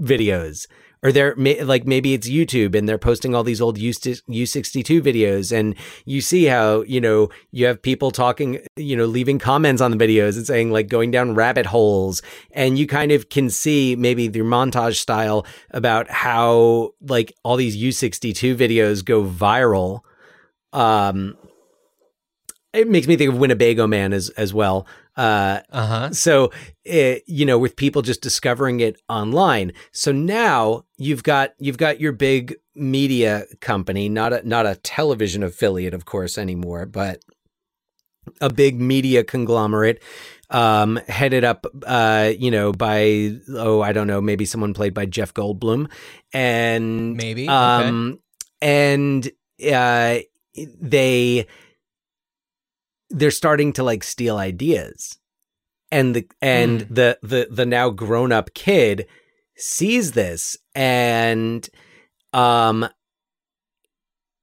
Speaker 3: videos. Or they're like maybe it's YouTube and they're posting all these old U U62 videos and you see how you know you have people talking you know leaving comments on the videos and saying like going down rabbit holes. And you kind of can see maybe the montage style about how like all these U62 videos go viral. Um it makes me think of Winnebago Man as as well. Uh
Speaker 4: Uh-huh.
Speaker 3: So, it, you know, with people just discovering it online. So now you've got you've got your big media company, not a not a television affiliate, of course, anymore, but a big media conglomerate um headed up uh you know by oh i don't know maybe someone played by jeff goldblum and
Speaker 4: Maybe, okay.
Speaker 3: um and uh they they're starting to like steal ideas and the and
Speaker 4: Hmm.
Speaker 3: the the the now grown up kid sees this and um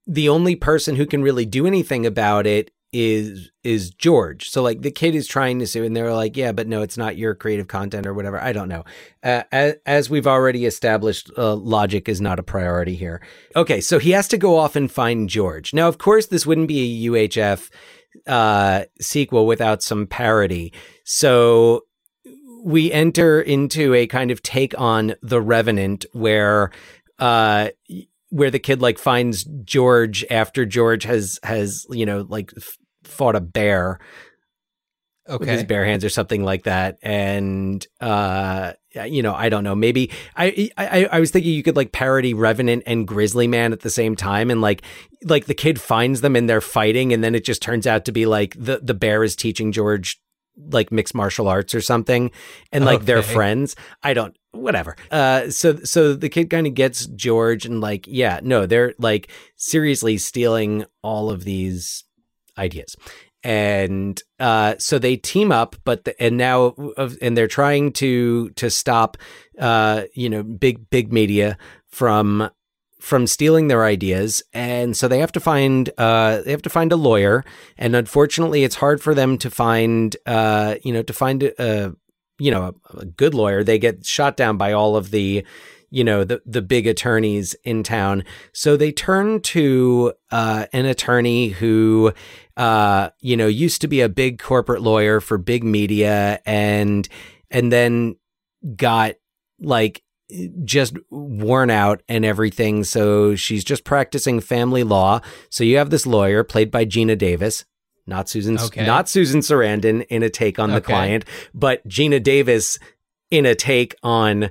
Speaker 3: the only person who can really do anything about it is is George. So like the kid is trying to sue and they're like, yeah, but no, it's not your creative content or whatever. I don't know. Uh, as, as we've already established, uh, logic is not a priority here. Okay, so he has to go off and find George. Now, of course, this wouldn't be a UHF uh, sequel without some parody. So we enter into a kind of take on the Revenant where uh where the kid like finds George after George has has you know like fought a bear with his
Speaker 4: Okay.
Speaker 3: bare hands or something like that. And uh you know I don't know. Maybe I I I was thinking you could like parody Revenant and Grizzly Man at the same time and like like the kid finds them and they're fighting and then it just turns out to be like the the bear is teaching George like mixed martial arts or something and like they're friends. I don't whatever. Uh so so the kid kind of gets george and like yeah no they're like seriously stealing all of these ideas and uh so they team up but the, and now of- and they're trying to to stop uh you know big big media from from stealing their ideas. And so they have to find uh they have to find a lawyer. And unfortunately it's hard for them to find uh you know to find a you know a, a good lawyer. They get shot down by all of the you know the the big attorneys in town so they turn to uh an attorney who uh you know used to be a big corporate lawyer for big media and and then got like just worn out and everything. So she's just practicing family law. So you have this lawyer played by Geena Davis, not Susan,
Speaker 4: Okay.
Speaker 3: not Susan Sarandon in a take on the
Speaker 4: Okay.
Speaker 3: client, but Geena Davis in a take on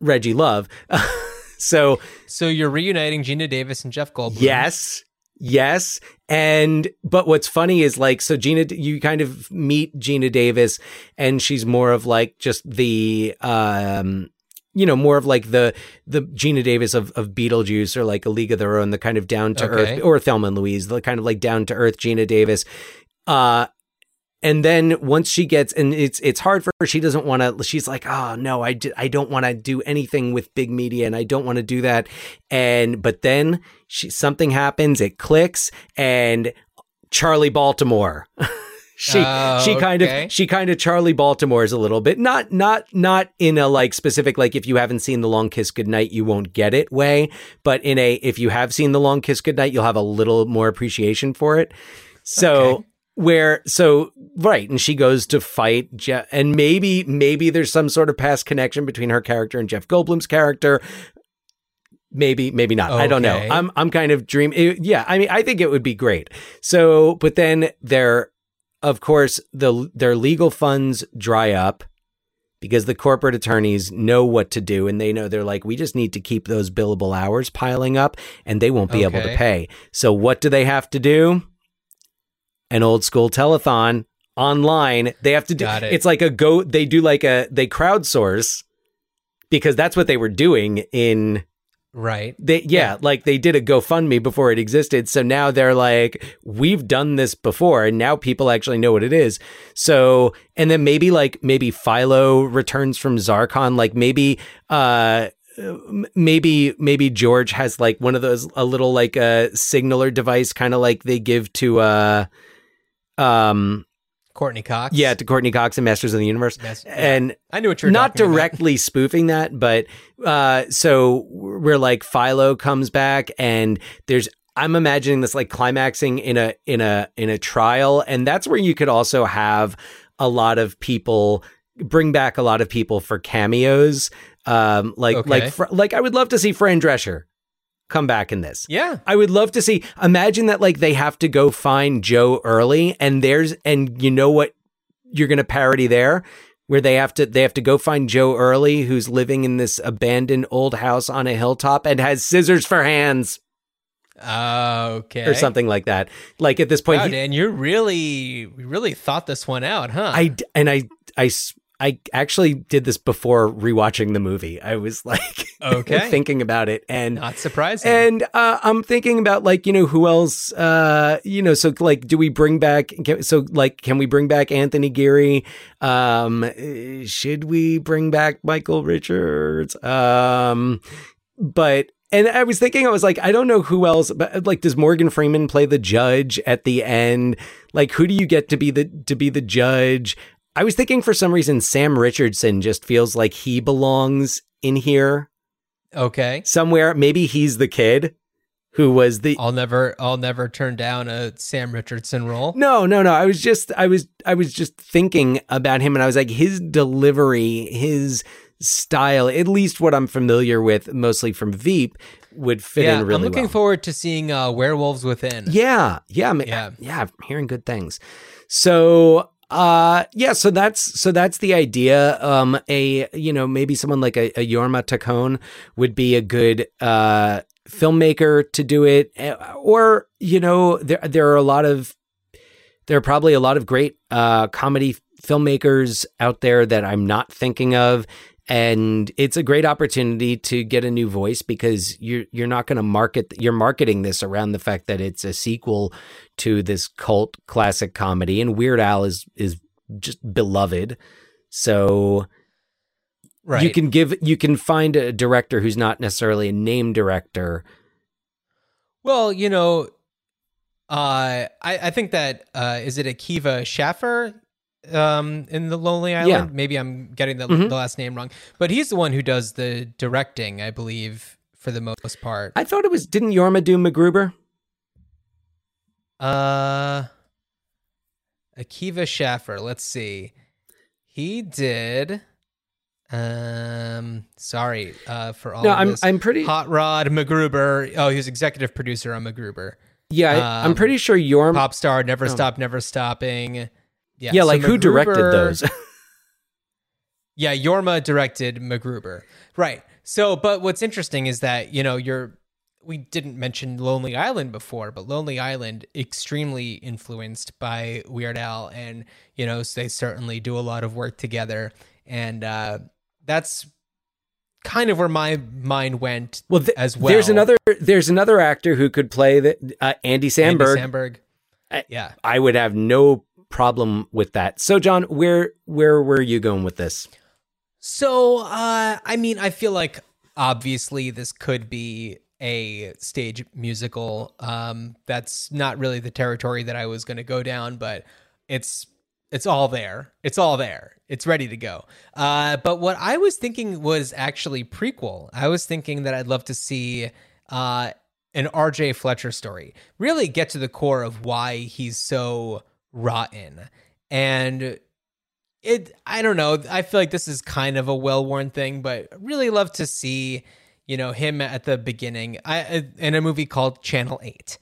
Speaker 3: Reggie Love. so
Speaker 4: So you're reuniting Geena Davis and Jeff Goldblum.
Speaker 3: Yes. Yes. And, but what's funny is like, so Geena, you kind of meet Geena Davis and she's more of like just the, um, you know, more of like the the Geena Davis of, of Beetlejuice or like a League of Their Own, the kind of down to
Speaker 4: Okay.
Speaker 3: earth, or Thelma and Louise, the kind of like down to earth Geena Davis. Uh, and then once she gets and it's it's hard for her. She doesn't want to she's like oh no i, I don't want to do anything with big media and i don't want to do that. And but then she something happens it clicks and charlie baltimore. She
Speaker 4: Oh,
Speaker 3: she kind
Speaker 4: okay.
Speaker 3: of she kind of charlie baltimore's a little bit not not not in a like specific like if you haven't seen the long kiss goodnight you won't get it way but in a if you have seen the long kiss goodnight you'll have a little more appreciation for it. So where so right and she goes to fight jeff and maybe maybe there's some sort of past connection between her character and jeff goldblum's character. Maybe maybe not. I don't know. I'm i'm kind of dream it- yeah i mean i think it would be great. So but then there of course the their legal funds dry up because the corporate attorneys know what to do and they know they're like we just need to keep those billable hours piling up and they won't be able to pay. So what do they have to do an old school telethon online they have to do
Speaker 4: it.
Speaker 3: it's like a go they do like a they crowdsource because that's what they were doing in
Speaker 4: Right.
Speaker 3: they yeah, like they did a GoFundMe before it existed. So now they're like, we've done this before, and now people actually know what it is. So and then maybe like maybe Philo returns from Zarkon, like maybe uh maybe maybe George has like one of those a little like a signaler device kind of like they give to uh um
Speaker 4: Courteney Cox.
Speaker 3: yeah, to Courteney Cox and Masters of the Universe.
Speaker 4: Yeah.
Speaker 3: And
Speaker 4: I knew what you were
Speaker 3: not
Speaker 4: talking about.
Speaker 3: directly spoofing that, but uh so we're like Philo comes back and there's I'm imagining this like climaxing in a in a in a trial and that's where you could also have a lot of people bring back a lot of people for cameos um like
Speaker 4: Okay.
Speaker 3: like fr- like I would love to see Fran Drescher come back in this.
Speaker 4: Yeah.
Speaker 3: I would love to see. Imagine that like they have to go find Joe early, and there's and you know what you're gonna parody there, where they have to they have to go find Joe early, who's living in this abandoned old house on a hilltop and has scissors for hands
Speaker 4: Uh, okay.
Speaker 3: or something like that. Like at this point,
Speaker 4: Wow,
Speaker 3: he-
Speaker 4: Dan, you really, really thought this one out, huh?
Speaker 3: I and I I I actually did this before rewatching the movie. I was like,
Speaker 4: Okay.
Speaker 3: thinking about it, and
Speaker 4: Not surprising.
Speaker 3: And uh, I'm thinking about like you know who else uh you know so like do we bring back can, so like can we bring back Anthony Geary um should we bring back Michael Richards um but and I was thinking I was like I don't know who else but like does Morgan Freeman play the judge at the end like who do you get to be the to be the judge I was thinking for some reason Sam Richardson just feels like he belongs in here
Speaker 4: okay.
Speaker 3: somewhere. Maybe he's the kid who was the.
Speaker 4: I'll never, I'll never turn down a Sam Richardson role.
Speaker 3: No, no, no. I was just, I was, I was just thinking about him, and I was like, his delivery, his style, at least what I'm familiar with, mostly from Veep, would fit
Speaker 4: yeah,
Speaker 3: in really well.
Speaker 4: I'm looking
Speaker 3: well.
Speaker 4: forward to seeing uh, Werewolves Within.
Speaker 3: Yeah, yeah,
Speaker 4: Yeah.
Speaker 3: yeah, I'm hearing good things. So, uh, yeah, so that's so that's the idea. Um, a you know maybe someone like a, a Jorma Taccone would be a good uh filmmaker to do it, eh, or you know there there are a lot of there are probably a lot of great uh comedy filmmakers out there that I'm not thinking of. And it's a great opportunity to get a new voice because you're you're not going to market you're marketing this around the fact that it's a sequel to this cult classic comedy, and Weird Al is is just beloved. So
Speaker 4: Right.
Speaker 3: you can give you can find a director who's not necessarily a name director.
Speaker 4: Well, you know, uh, I I think that uh, is it Akiva Schaffer um, in the Lonely Island.
Speaker 3: Yeah.
Speaker 4: Maybe I'm getting the,
Speaker 3: Mhm.
Speaker 4: the last name wrong, but he's the one who does the directing, I believe, for the most part.
Speaker 3: I thought it was didn't Jorma do MacGruber?
Speaker 4: Uh, Akiva Schaffer. Let's see. He did. Um, sorry. Uh, for all.
Speaker 3: No, I'm-
Speaker 4: this.
Speaker 3: I'm pretty-
Speaker 4: Hot Rod MacGruber. Oh, he was executive producer on MacGruber.
Speaker 3: Yeah, I, I'm
Speaker 4: Um,
Speaker 3: pretty sure Jorma.
Speaker 4: Pop star, never
Speaker 3: Oh.
Speaker 4: stop, never stopping. Yeah,
Speaker 3: yeah,
Speaker 4: so
Speaker 3: like who directed those?
Speaker 4: Yeah, Jorma directed MacGruber. Right. So, but what's interesting is that, you know, you're, we didn't mention Lonely Island before, but Lonely Island extremely influenced by Weird Al. And, you know, they certainly do a lot of work together. And uh, that's kind of where my mind went
Speaker 3: Well, th-
Speaker 4: as well.
Speaker 3: There's another. There's another actor who could play the uh, Andy Samberg.
Speaker 4: Andy Samberg.
Speaker 3: I-
Speaker 4: Yeah.
Speaker 3: I would have no problem with that. So, John, where where were you going with this?
Speaker 4: So, uh, I mean, I feel like obviously this could be a stage musical. Um, that's not really the territory that I was going to go down, but it's it's all there. It's all there. It's ready to go. Uh, but what I was thinking was actually prequel. I was thinking that I'd love to see uh, an R.J. Fletcher story. Really get to the core of why he's so rotten. And it i don't know i feel like this is kind of a well-worn thing but really love to see you know him at the beginning. I, in a movie called channel 8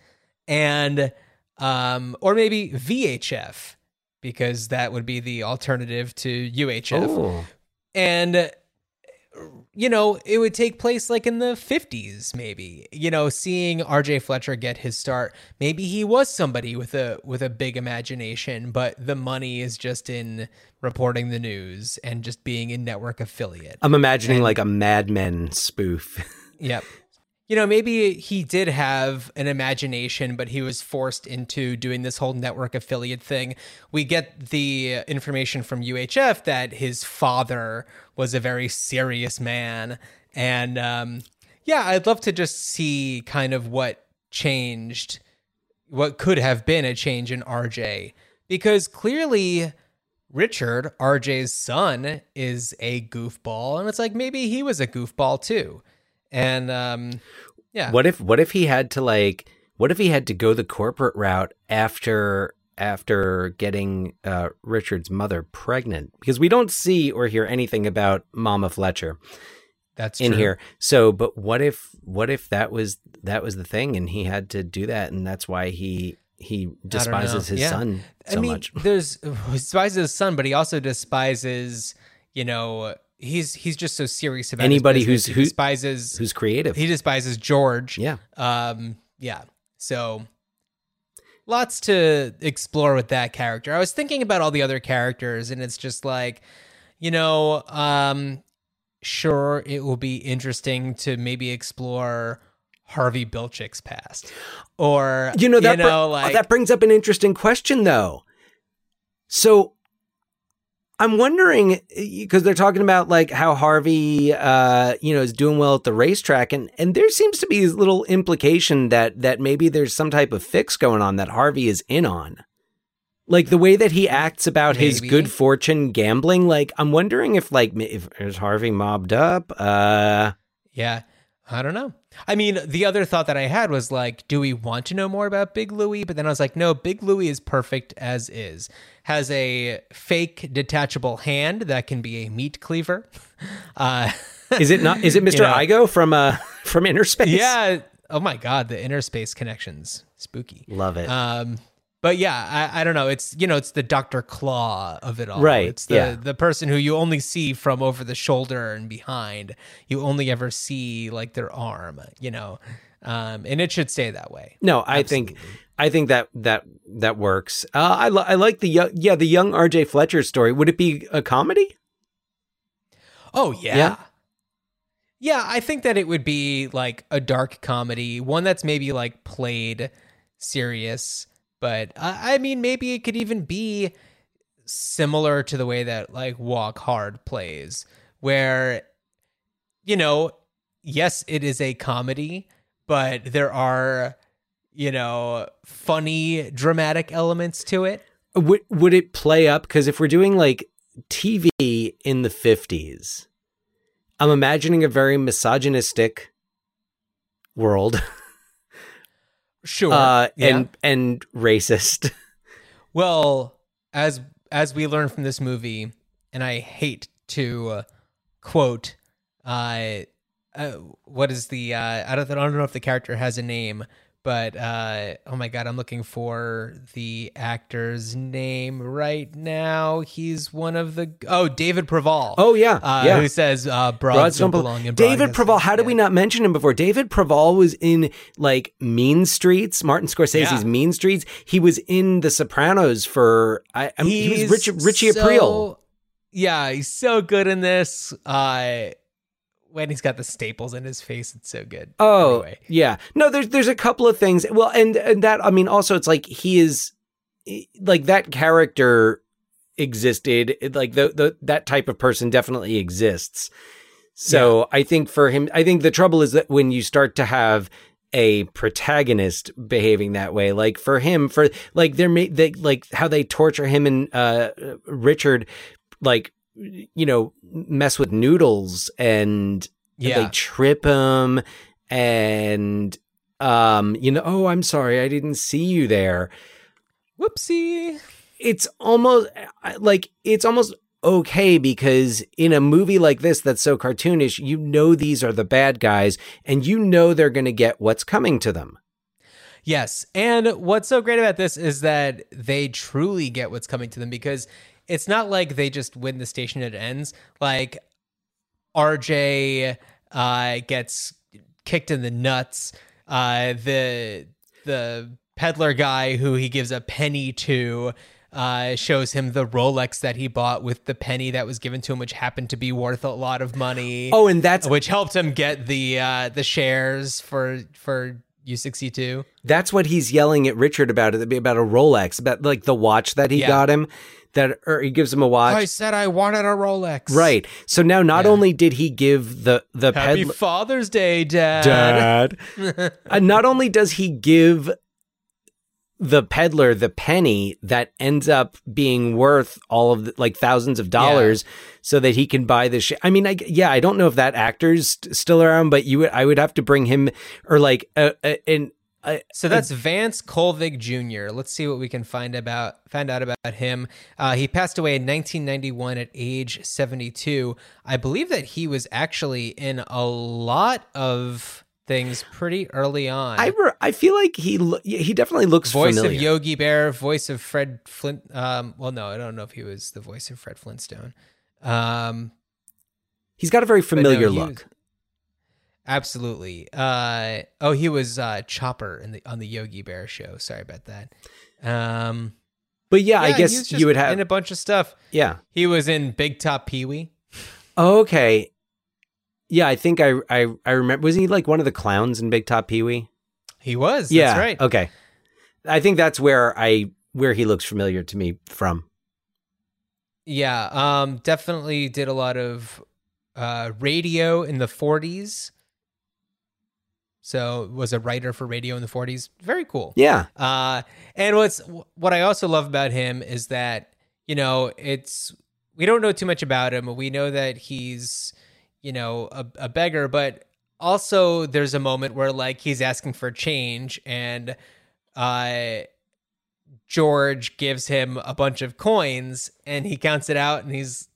Speaker 4: and um or maybe vhf because that would be the alternative to uhf
Speaker 3: Oh.
Speaker 4: and you know it would take place like in the 50s maybe you know seeing RJ Fletcher get his start maybe he was somebody with a with a big imagination but the money is just in reporting the news and just being a network affiliate
Speaker 3: I'm imagining
Speaker 4: And-
Speaker 3: like a Mad Men spoof.
Speaker 4: Yep. You know, maybe he did have an imagination, but he was forced into doing this whole network affiliate thing. We get the information from UHF that his father was a very serious man. And um, yeah, I'd love to just see kind of what changed, what could have been a change in RJ. Because clearly, Richard, RJ's son, is a goofball. And it's like maybe he was a goofball too. And um, yeah.
Speaker 3: What if what if he had to like what if he had to go the corporate route after after getting uh, Richard's mother pregnant? Because we don't see or hear anything about Mama Fletcher
Speaker 4: That's
Speaker 3: in
Speaker 4: true.
Speaker 3: here. So, but what if what if that was that was the thing and he had to do that and that's why he he
Speaker 4: I don't know.
Speaker 3: despises his
Speaker 4: Yeah.
Speaker 3: son so
Speaker 4: I mean,
Speaker 3: much.
Speaker 4: There's he despises his son, but he also despises, you know, he's he's just so serious about
Speaker 3: Anybody who's who,
Speaker 4: despises
Speaker 3: who's creative.
Speaker 4: he despises George.
Speaker 3: Yeah.
Speaker 4: Um. Yeah. So lots to explore with that character. I was thinking about all the other characters, and it's just like, you know, um, sure, it will be interesting to maybe explore Harvey Bilchick's past, or
Speaker 3: You know that
Speaker 4: you
Speaker 3: br-
Speaker 4: know, like
Speaker 3: that brings up an interesting question though. So I'm wondering because they're talking about like how Harvey uh you know is doing well at the racetrack and and there seems to be this little implication that that maybe there's some type of fix going on that Harvey is in on. Like the way that he acts about his good fortune gambling like I'm wondering if like if is Harvey mobbed up uh
Speaker 4: Yeah. I don't know. I mean, the other thought that I had was like, do we want to know more about Big Louie? But then I was like, no, Big Louie is perfect as is. Has a fake detachable hand that can be a meat cleaver. Uh,
Speaker 3: is it not is it Mr.
Speaker 4: You know.
Speaker 3: Igoe from uh from Innerspace?
Speaker 4: yeah. Oh my God, the inner space connections. Spooky.
Speaker 3: Love it.
Speaker 4: Um, but yeah, I, I don't know. It's you know, it's the Doctor Claw of it all.
Speaker 3: Right,
Speaker 4: It's the
Speaker 3: yeah.
Speaker 4: the person who you only see from over the shoulder and behind. You only ever see like their arm. You know, um, and it should stay that way.
Speaker 3: No, I think I think that that that works. Uh, I li- I like the young, yeah the young R.J. Fletcher story. Would it be a comedy?
Speaker 4: Oh yeah.
Speaker 3: Yeah.
Speaker 4: Yeah, I think that it would be like a dark comedy, one that's maybe like played serious, but uh, I mean, maybe it could even be similar to the way that like Walk Hard plays, where, you know, yes, it is a comedy, but there are, you know, funny, dramatic elements to it.
Speaker 3: Would would it play up? Because if we're doing like TV in the fifties, I'm imagining a very misogynistic world.
Speaker 4: Sure.
Speaker 3: uh,
Speaker 4: yeah.
Speaker 3: and and racist.
Speaker 4: Well, as as we learn from this movie, and I hate to uh, quote, uh, uh, what is the uh, I don't I don't know if the character has a name, but uh, oh my god, I'm looking for the actor's name right now. He's one of the oh David Proval.
Speaker 3: Oh yeah,
Speaker 4: uh,
Speaker 3: yeah.
Speaker 4: Who says uh, broads, don't belong in
Speaker 3: David. Proval. How did we not mention him before? David Proval was in like Mean Streets, Martin Scorsese's
Speaker 4: Yeah.
Speaker 3: Mean Streets. He was in The Sopranos for. I, I mean, he was Rich, Richie
Speaker 4: so-
Speaker 3: Aprile.
Speaker 4: Yeah, he's so good in this. Uh, when he's got the staples in his face, it's so good.
Speaker 3: Oh
Speaker 4: Anyway.
Speaker 3: yeah, no. There's there's a couple of things. Well, and and that I mean, also it's like he is like that character existed. Like the the that type of person definitely exists. So I think for him, I think the trouble is that when you start to have a protagonist behaving that way, like for him, for like they're they like how they torture him and uh Richard, like you know mess with noodles and
Speaker 4: Yeah.
Speaker 3: they trip him and um you know oh i'm sorry i didn't see you there
Speaker 4: Whoopsie.
Speaker 3: it's almost like it's almost okay because in a movie like this that's so cartoonish you know these are the bad guys and you know they're going to get what's coming to them
Speaker 4: Yes. And what's so great about this is that they truly get what's coming to them because it's not like they just win the station and it ends. Like RJ uh, gets kicked in the nuts. Uh, the the peddler guy who he gives a penny to uh, shows him the Rolex that he bought with the penny that was given to him, which happened to be worth a lot of money.
Speaker 3: Oh, and that's-
Speaker 4: which helped him get the uh, the shares for for U62.
Speaker 3: that's what he's yelling at richard about it about a rolex about like the watch that he
Speaker 4: Yeah.
Speaker 3: got him that or he gives him a watch
Speaker 4: I said I wanted a Rolex.
Speaker 3: right so now not only did he give the the
Speaker 4: Happy
Speaker 3: peddler
Speaker 4: Father's Day, Dad.
Speaker 3: Dad. uh, not only does he give the peddler the penny that ends up being worth all of the, like thousands of dollars so that he can buy the sh- I mean I yeah I don't know if that actor's st- still around but you would I would have to bring him or like uh, uh, an uh,
Speaker 4: So that's Vance Colvig Jr. Let's see what we can find about find out about him. Uh, he passed away in 1991 at age 72. I believe that he was actually in a lot of things pretty early on.
Speaker 3: I re- I feel like he lo- he definitely looks
Speaker 4: voice
Speaker 3: familiar.
Speaker 4: of Yogi Bear, voice of Fred Flint. Um, well, no, I don't know if he was the voice of Fred Flintstone. Um,
Speaker 3: He's got a very
Speaker 4: no,
Speaker 3: familiar
Speaker 4: he
Speaker 3: look.
Speaker 4: Absolutely. Uh, oh, he was uh, Chopper in the on the Yogi Bear show. Sorry about that. Um,
Speaker 3: but yeah, I guess you would have
Speaker 4: in a bunch of stuff.
Speaker 3: Yeah.
Speaker 4: He was in Big Top Pee Wee.
Speaker 3: Okay. Yeah, I think I I I remember was he like one of the clowns in Big Top Pee Wee?
Speaker 4: He was.
Speaker 3: yeah.
Speaker 4: That's right.
Speaker 3: Okay. I think that's where I where he looks familiar to me from.
Speaker 4: Yeah. Um, definitely did a lot of uh, radio in the 40s. So was a writer for radio in the 40s. Very cool.
Speaker 3: Yeah.
Speaker 4: Uh, and what's what I also love about him is that you know it's we don't know too much about him. We know that he's you know a, a beggar, but also there's a moment where like he's asking for change and uh George gives him a bunch of coins and he counts it out and he's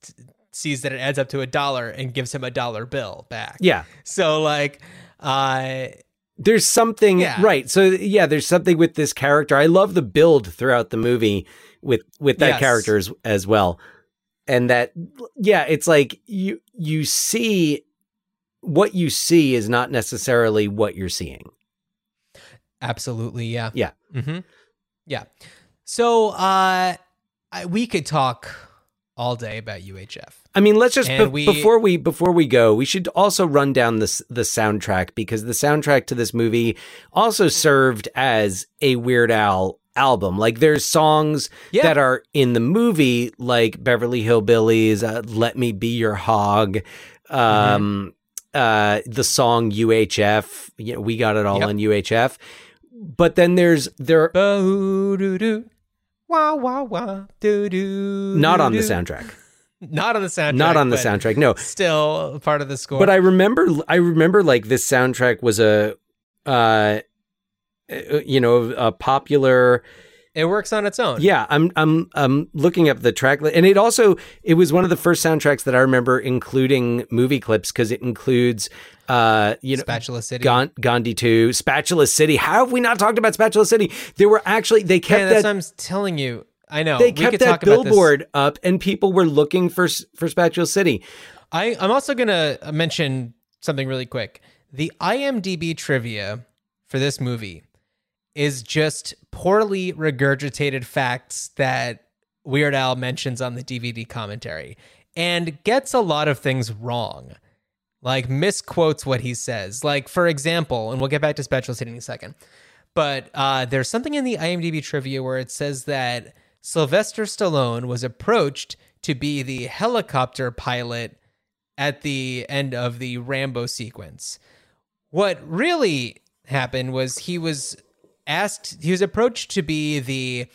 Speaker 4: sees that it adds up to a dollar and gives him a dollar bill back.
Speaker 3: Yeah.
Speaker 4: So like uh
Speaker 3: There's something
Speaker 4: Yeah.
Speaker 3: right. So yeah, there's something with this character. I love the build throughout the movie with with that
Speaker 4: Yes.
Speaker 3: character as, as well. And that yeah, it's like you you see what you see is not necessarily what you're seeing.
Speaker 4: Absolutely, yeah.
Speaker 3: Yeah.
Speaker 4: Mm-hmm. Yeah. So uh, I, we could talk all day about UHF.
Speaker 3: I mean, let's just be-
Speaker 4: we-
Speaker 3: before we before we go, we should also run down this the soundtrack because the soundtrack to this movie also served as a Weird Al album. Like there's songs
Speaker 4: Yeah.
Speaker 3: that are in the movie like Beverly Hillbillies, uh, Let Me Be Your Hog, um uh the song UHF, you know, we got it all
Speaker 4: Yep.
Speaker 3: on UHF. But then there's there
Speaker 4: Bo-doo-doo. Wah wah wah doo doo.
Speaker 3: not on the soundtrack.
Speaker 4: Not on the soundtrack.
Speaker 3: Not on the soundtrack. No.
Speaker 4: Still part of the score.
Speaker 3: But I remember, I remember like this soundtrack was a, uh, uh, you know, a popular.
Speaker 4: It works on its own.
Speaker 3: Yeah, I'm I'm I'm looking up the track and it also it was one of the first soundtracks that I remember including movie clips because it includes uh you know
Speaker 4: Spatula City.
Speaker 3: Gan- Gandhi 2, Spatula City. How have we not talked about Spatula City? There were actually they kept
Speaker 4: Man, that's
Speaker 3: that
Speaker 4: what I'm telling you. I know.
Speaker 3: they
Speaker 4: we
Speaker 3: kept
Speaker 4: could
Speaker 3: that
Speaker 4: talk about
Speaker 3: billboard up and people were looking for for Spatula City.
Speaker 4: I, I'm also going to mention something really quick. The IMDb trivia for this movie is just poorly regurgitated facts that Weird Al mentions on the DVD commentary and gets a lot of things wrong. Like misquotes what he says. Like, for example, and we'll get back to Spatula City in a second, but uh, there's something in the IMDb trivia where it says that Sylvester Stallone was approached to be the helicopter pilot at the end of the Rambo sequence. What really happened was he was asked he was approached to be the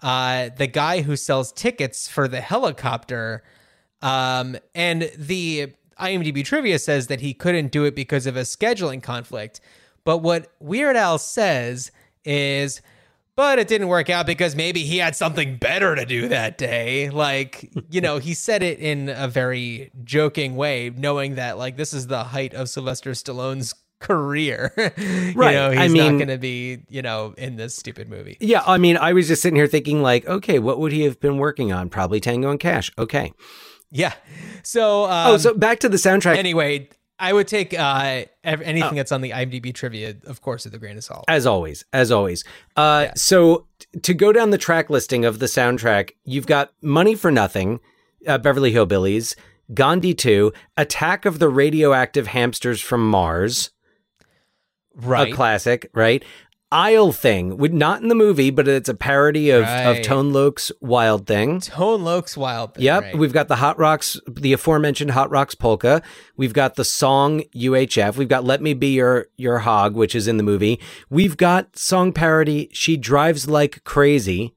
Speaker 4: uh the guy who sells tickets for the helicopter um and the IMDb trivia says that he couldn't do it because of a scheduling conflict. But what Weird Al says is but it didn't work out because maybe he had something better to do that day. Like, you know, he said it in a very joking way, knowing that like this is the height of Sylvester Stallone's career. you
Speaker 3: Right.
Speaker 4: know, he's
Speaker 3: I
Speaker 4: not
Speaker 3: mean-
Speaker 4: going to be, you know, in this stupid movie.
Speaker 3: Yeah, I mean, I was just sitting here thinking like, okay, what would he have been working on? Probably Tango and Cash. Okay.
Speaker 4: Yeah. So, um,
Speaker 3: oh, so back to the soundtrack.
Speaker 4: anyway, I would take uh, anything
Speaker 3: Oh.
Speaker 4: that's on the IMDb trivia, of course, with a grain of salt.
Speaker 3: As always, as always. Uh, So t- to go down the track listing of the soundtrack, you've got Money for Nothing, uh, Beverly Hillbillies, Gandhi 2, Attack of the Radioactive Hamsters from Mars,
Speaker 4: right.
Speaker 3: a classic, right? Isle Thing, would not in the movie, but it's a parody of, of Tone Loc's Wild Thing.
Speaker 4: Tone Loc's Wild Thing.
Speaker 3: Yep,
Speaker 4: right.
Speaker 3: we've got the Hot Rocks, the aforementioned Hot Rocks polka. We've got the song UHF. We've got "Let Me Be Your Your Hog," which is in the movie. We've got song parody "She Drives Like Crazy,"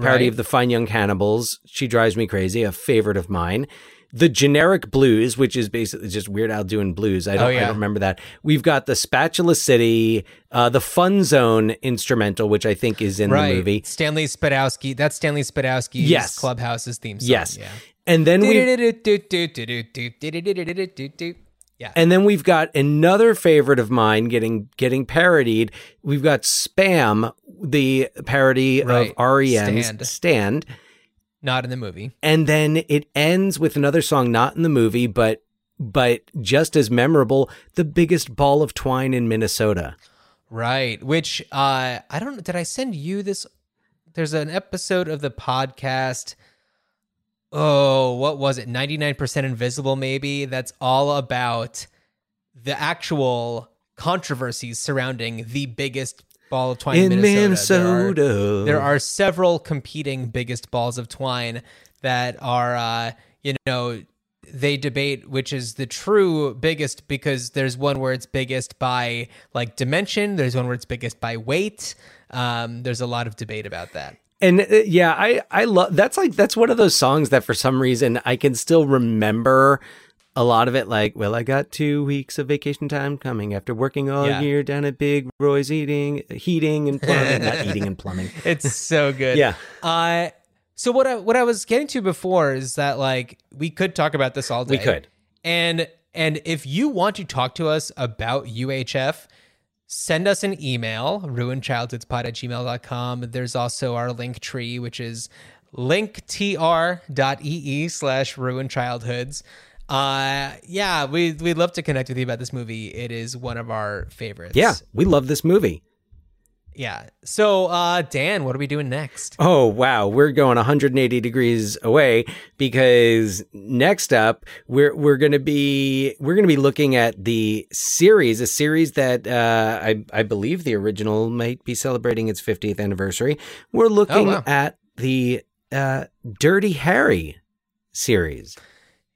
Speaker 3: parody
Speaker 4: Right.
Speaker 3: of the Fine Young Cannibals. "She Drives Me Crazy," a favorite of mine. The generic blues, which is basically just Weird Al doing blues. I don't,
Speaker 4: Oh,
Speaker 3: I don't remember that. We've got the Spatula City, uh, the Fun Zone instrumental, which I think is in
Speaker 4: right.
Speaker 3: the movie.
Speaker 4: Stanley Spadowski. That's Stanley Spadowski's
Speaker 3: Yes.
Speaker 4: Clubhouse's theme song.
Speaker 3: Yes,
Speaker 4: Yeah.
Speaker 3: and then we
Speaker 4: Yeah.
Speaker 3: And then we've got another favorite of mine getting getting parodied. We've got Spam, the parody
Speaker 4: Right.
Speaker 3: of REM's
Speaker 4: Stand.
Speaker 3: Stand.
Speaker 4: Not in the movie.
Speaker 3: And then it ends with another song not in the movie, but but just as memorable, the biggest ball of twine in Minnesota.
Speaker 4: Right. Which uh I don't did I send you this there's an episode of the podcast oh, what was it? 99% invisible maybe that's all about the actual controversies surrounding the biggest ball of twine in,
Speaker 3: In
Speaker 4: Minnesota. There are- There are, several competing biggest balls of twine that are uh you know they debate which is the true biggest because there's one where it's biggest by like dimension. There's one where it's biggest by weight. Um there's a lot of debate about that.
Speaker 3: And uh, yeah, I I love that's like that's one of those songs that for some reason I can still remember a lot of it like, well, I got 2 weeks of vacation time coming after working all
Speaker 4: Yeah.
Speaker 3: year down at Big Roy's eating heating and plumbing, not eating and plumbing.
Speaker 4: it's so good
Speaker 3: Yeah.
Speaker 4: uh so what I what I was getting to before is that like we could talk about this all day.
Speaker 3: We could.
Speaker 4: And and if you want to talk to us about UHF, send us an email, ruinchildhoodspod at gmail.com. There's also our link tree, which is linktr.ee slash ruinedchildhoods. Uh yeah, we we'd love to connect with you about this movie. It is one of our favorites.
Speaker 3: Yeah, we love this movie.
Speaker 4: Yeah. So uh Dan, what are we doing next?
Speaker 3: Oh, wow. We're going 180 degrees away because next up we're we're going to be we're going to be looking at the series, a series that uh I I believe the original might be celebrating its 50th anniversary. We're looking
Speaker 4: wow.
Speaker 3: at the uh Dirty Harry series.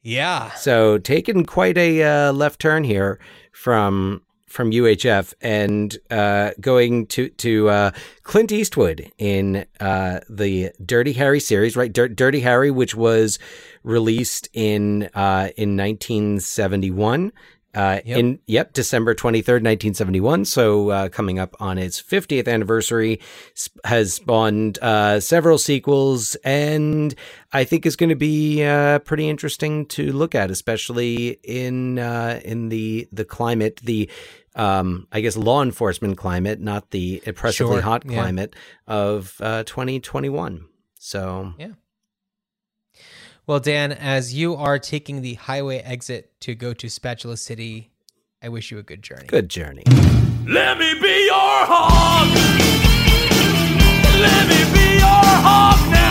Speaker 4: Yeah.
Speaker 3: So taking quite a uh, left turn here from from UHF and uh, going to to uh, Clint Eastwood in uh, the Dirty Harry series, right? Dir- Dirty Harry, which was released in uh, in 1971 Uh,
Speaker 4: Yep.
Speaker 3: In yep, December twenty third, nineteen seventy one. So uh, coming up on its fiftieth anniversary, sp- has spawned uh, several sequels, and I think is going to be uh, pretty interesting to look at, especially in uh, in the the climate, the um, I guess law enforcement climate, not the oppressively
Speaker 4: Sure,
Speaker 3: hot
Speaker 4: yeah.
Speaker 3: climate of uh, twenty twenty one. So
Speaker 4: Yeah. Well, Dan, as you are taking the highway exit to go to Spatula City, I wish you a good journey.
Speaker 3: Good journey.
Speaker 15: Let me be your. Let me be your now.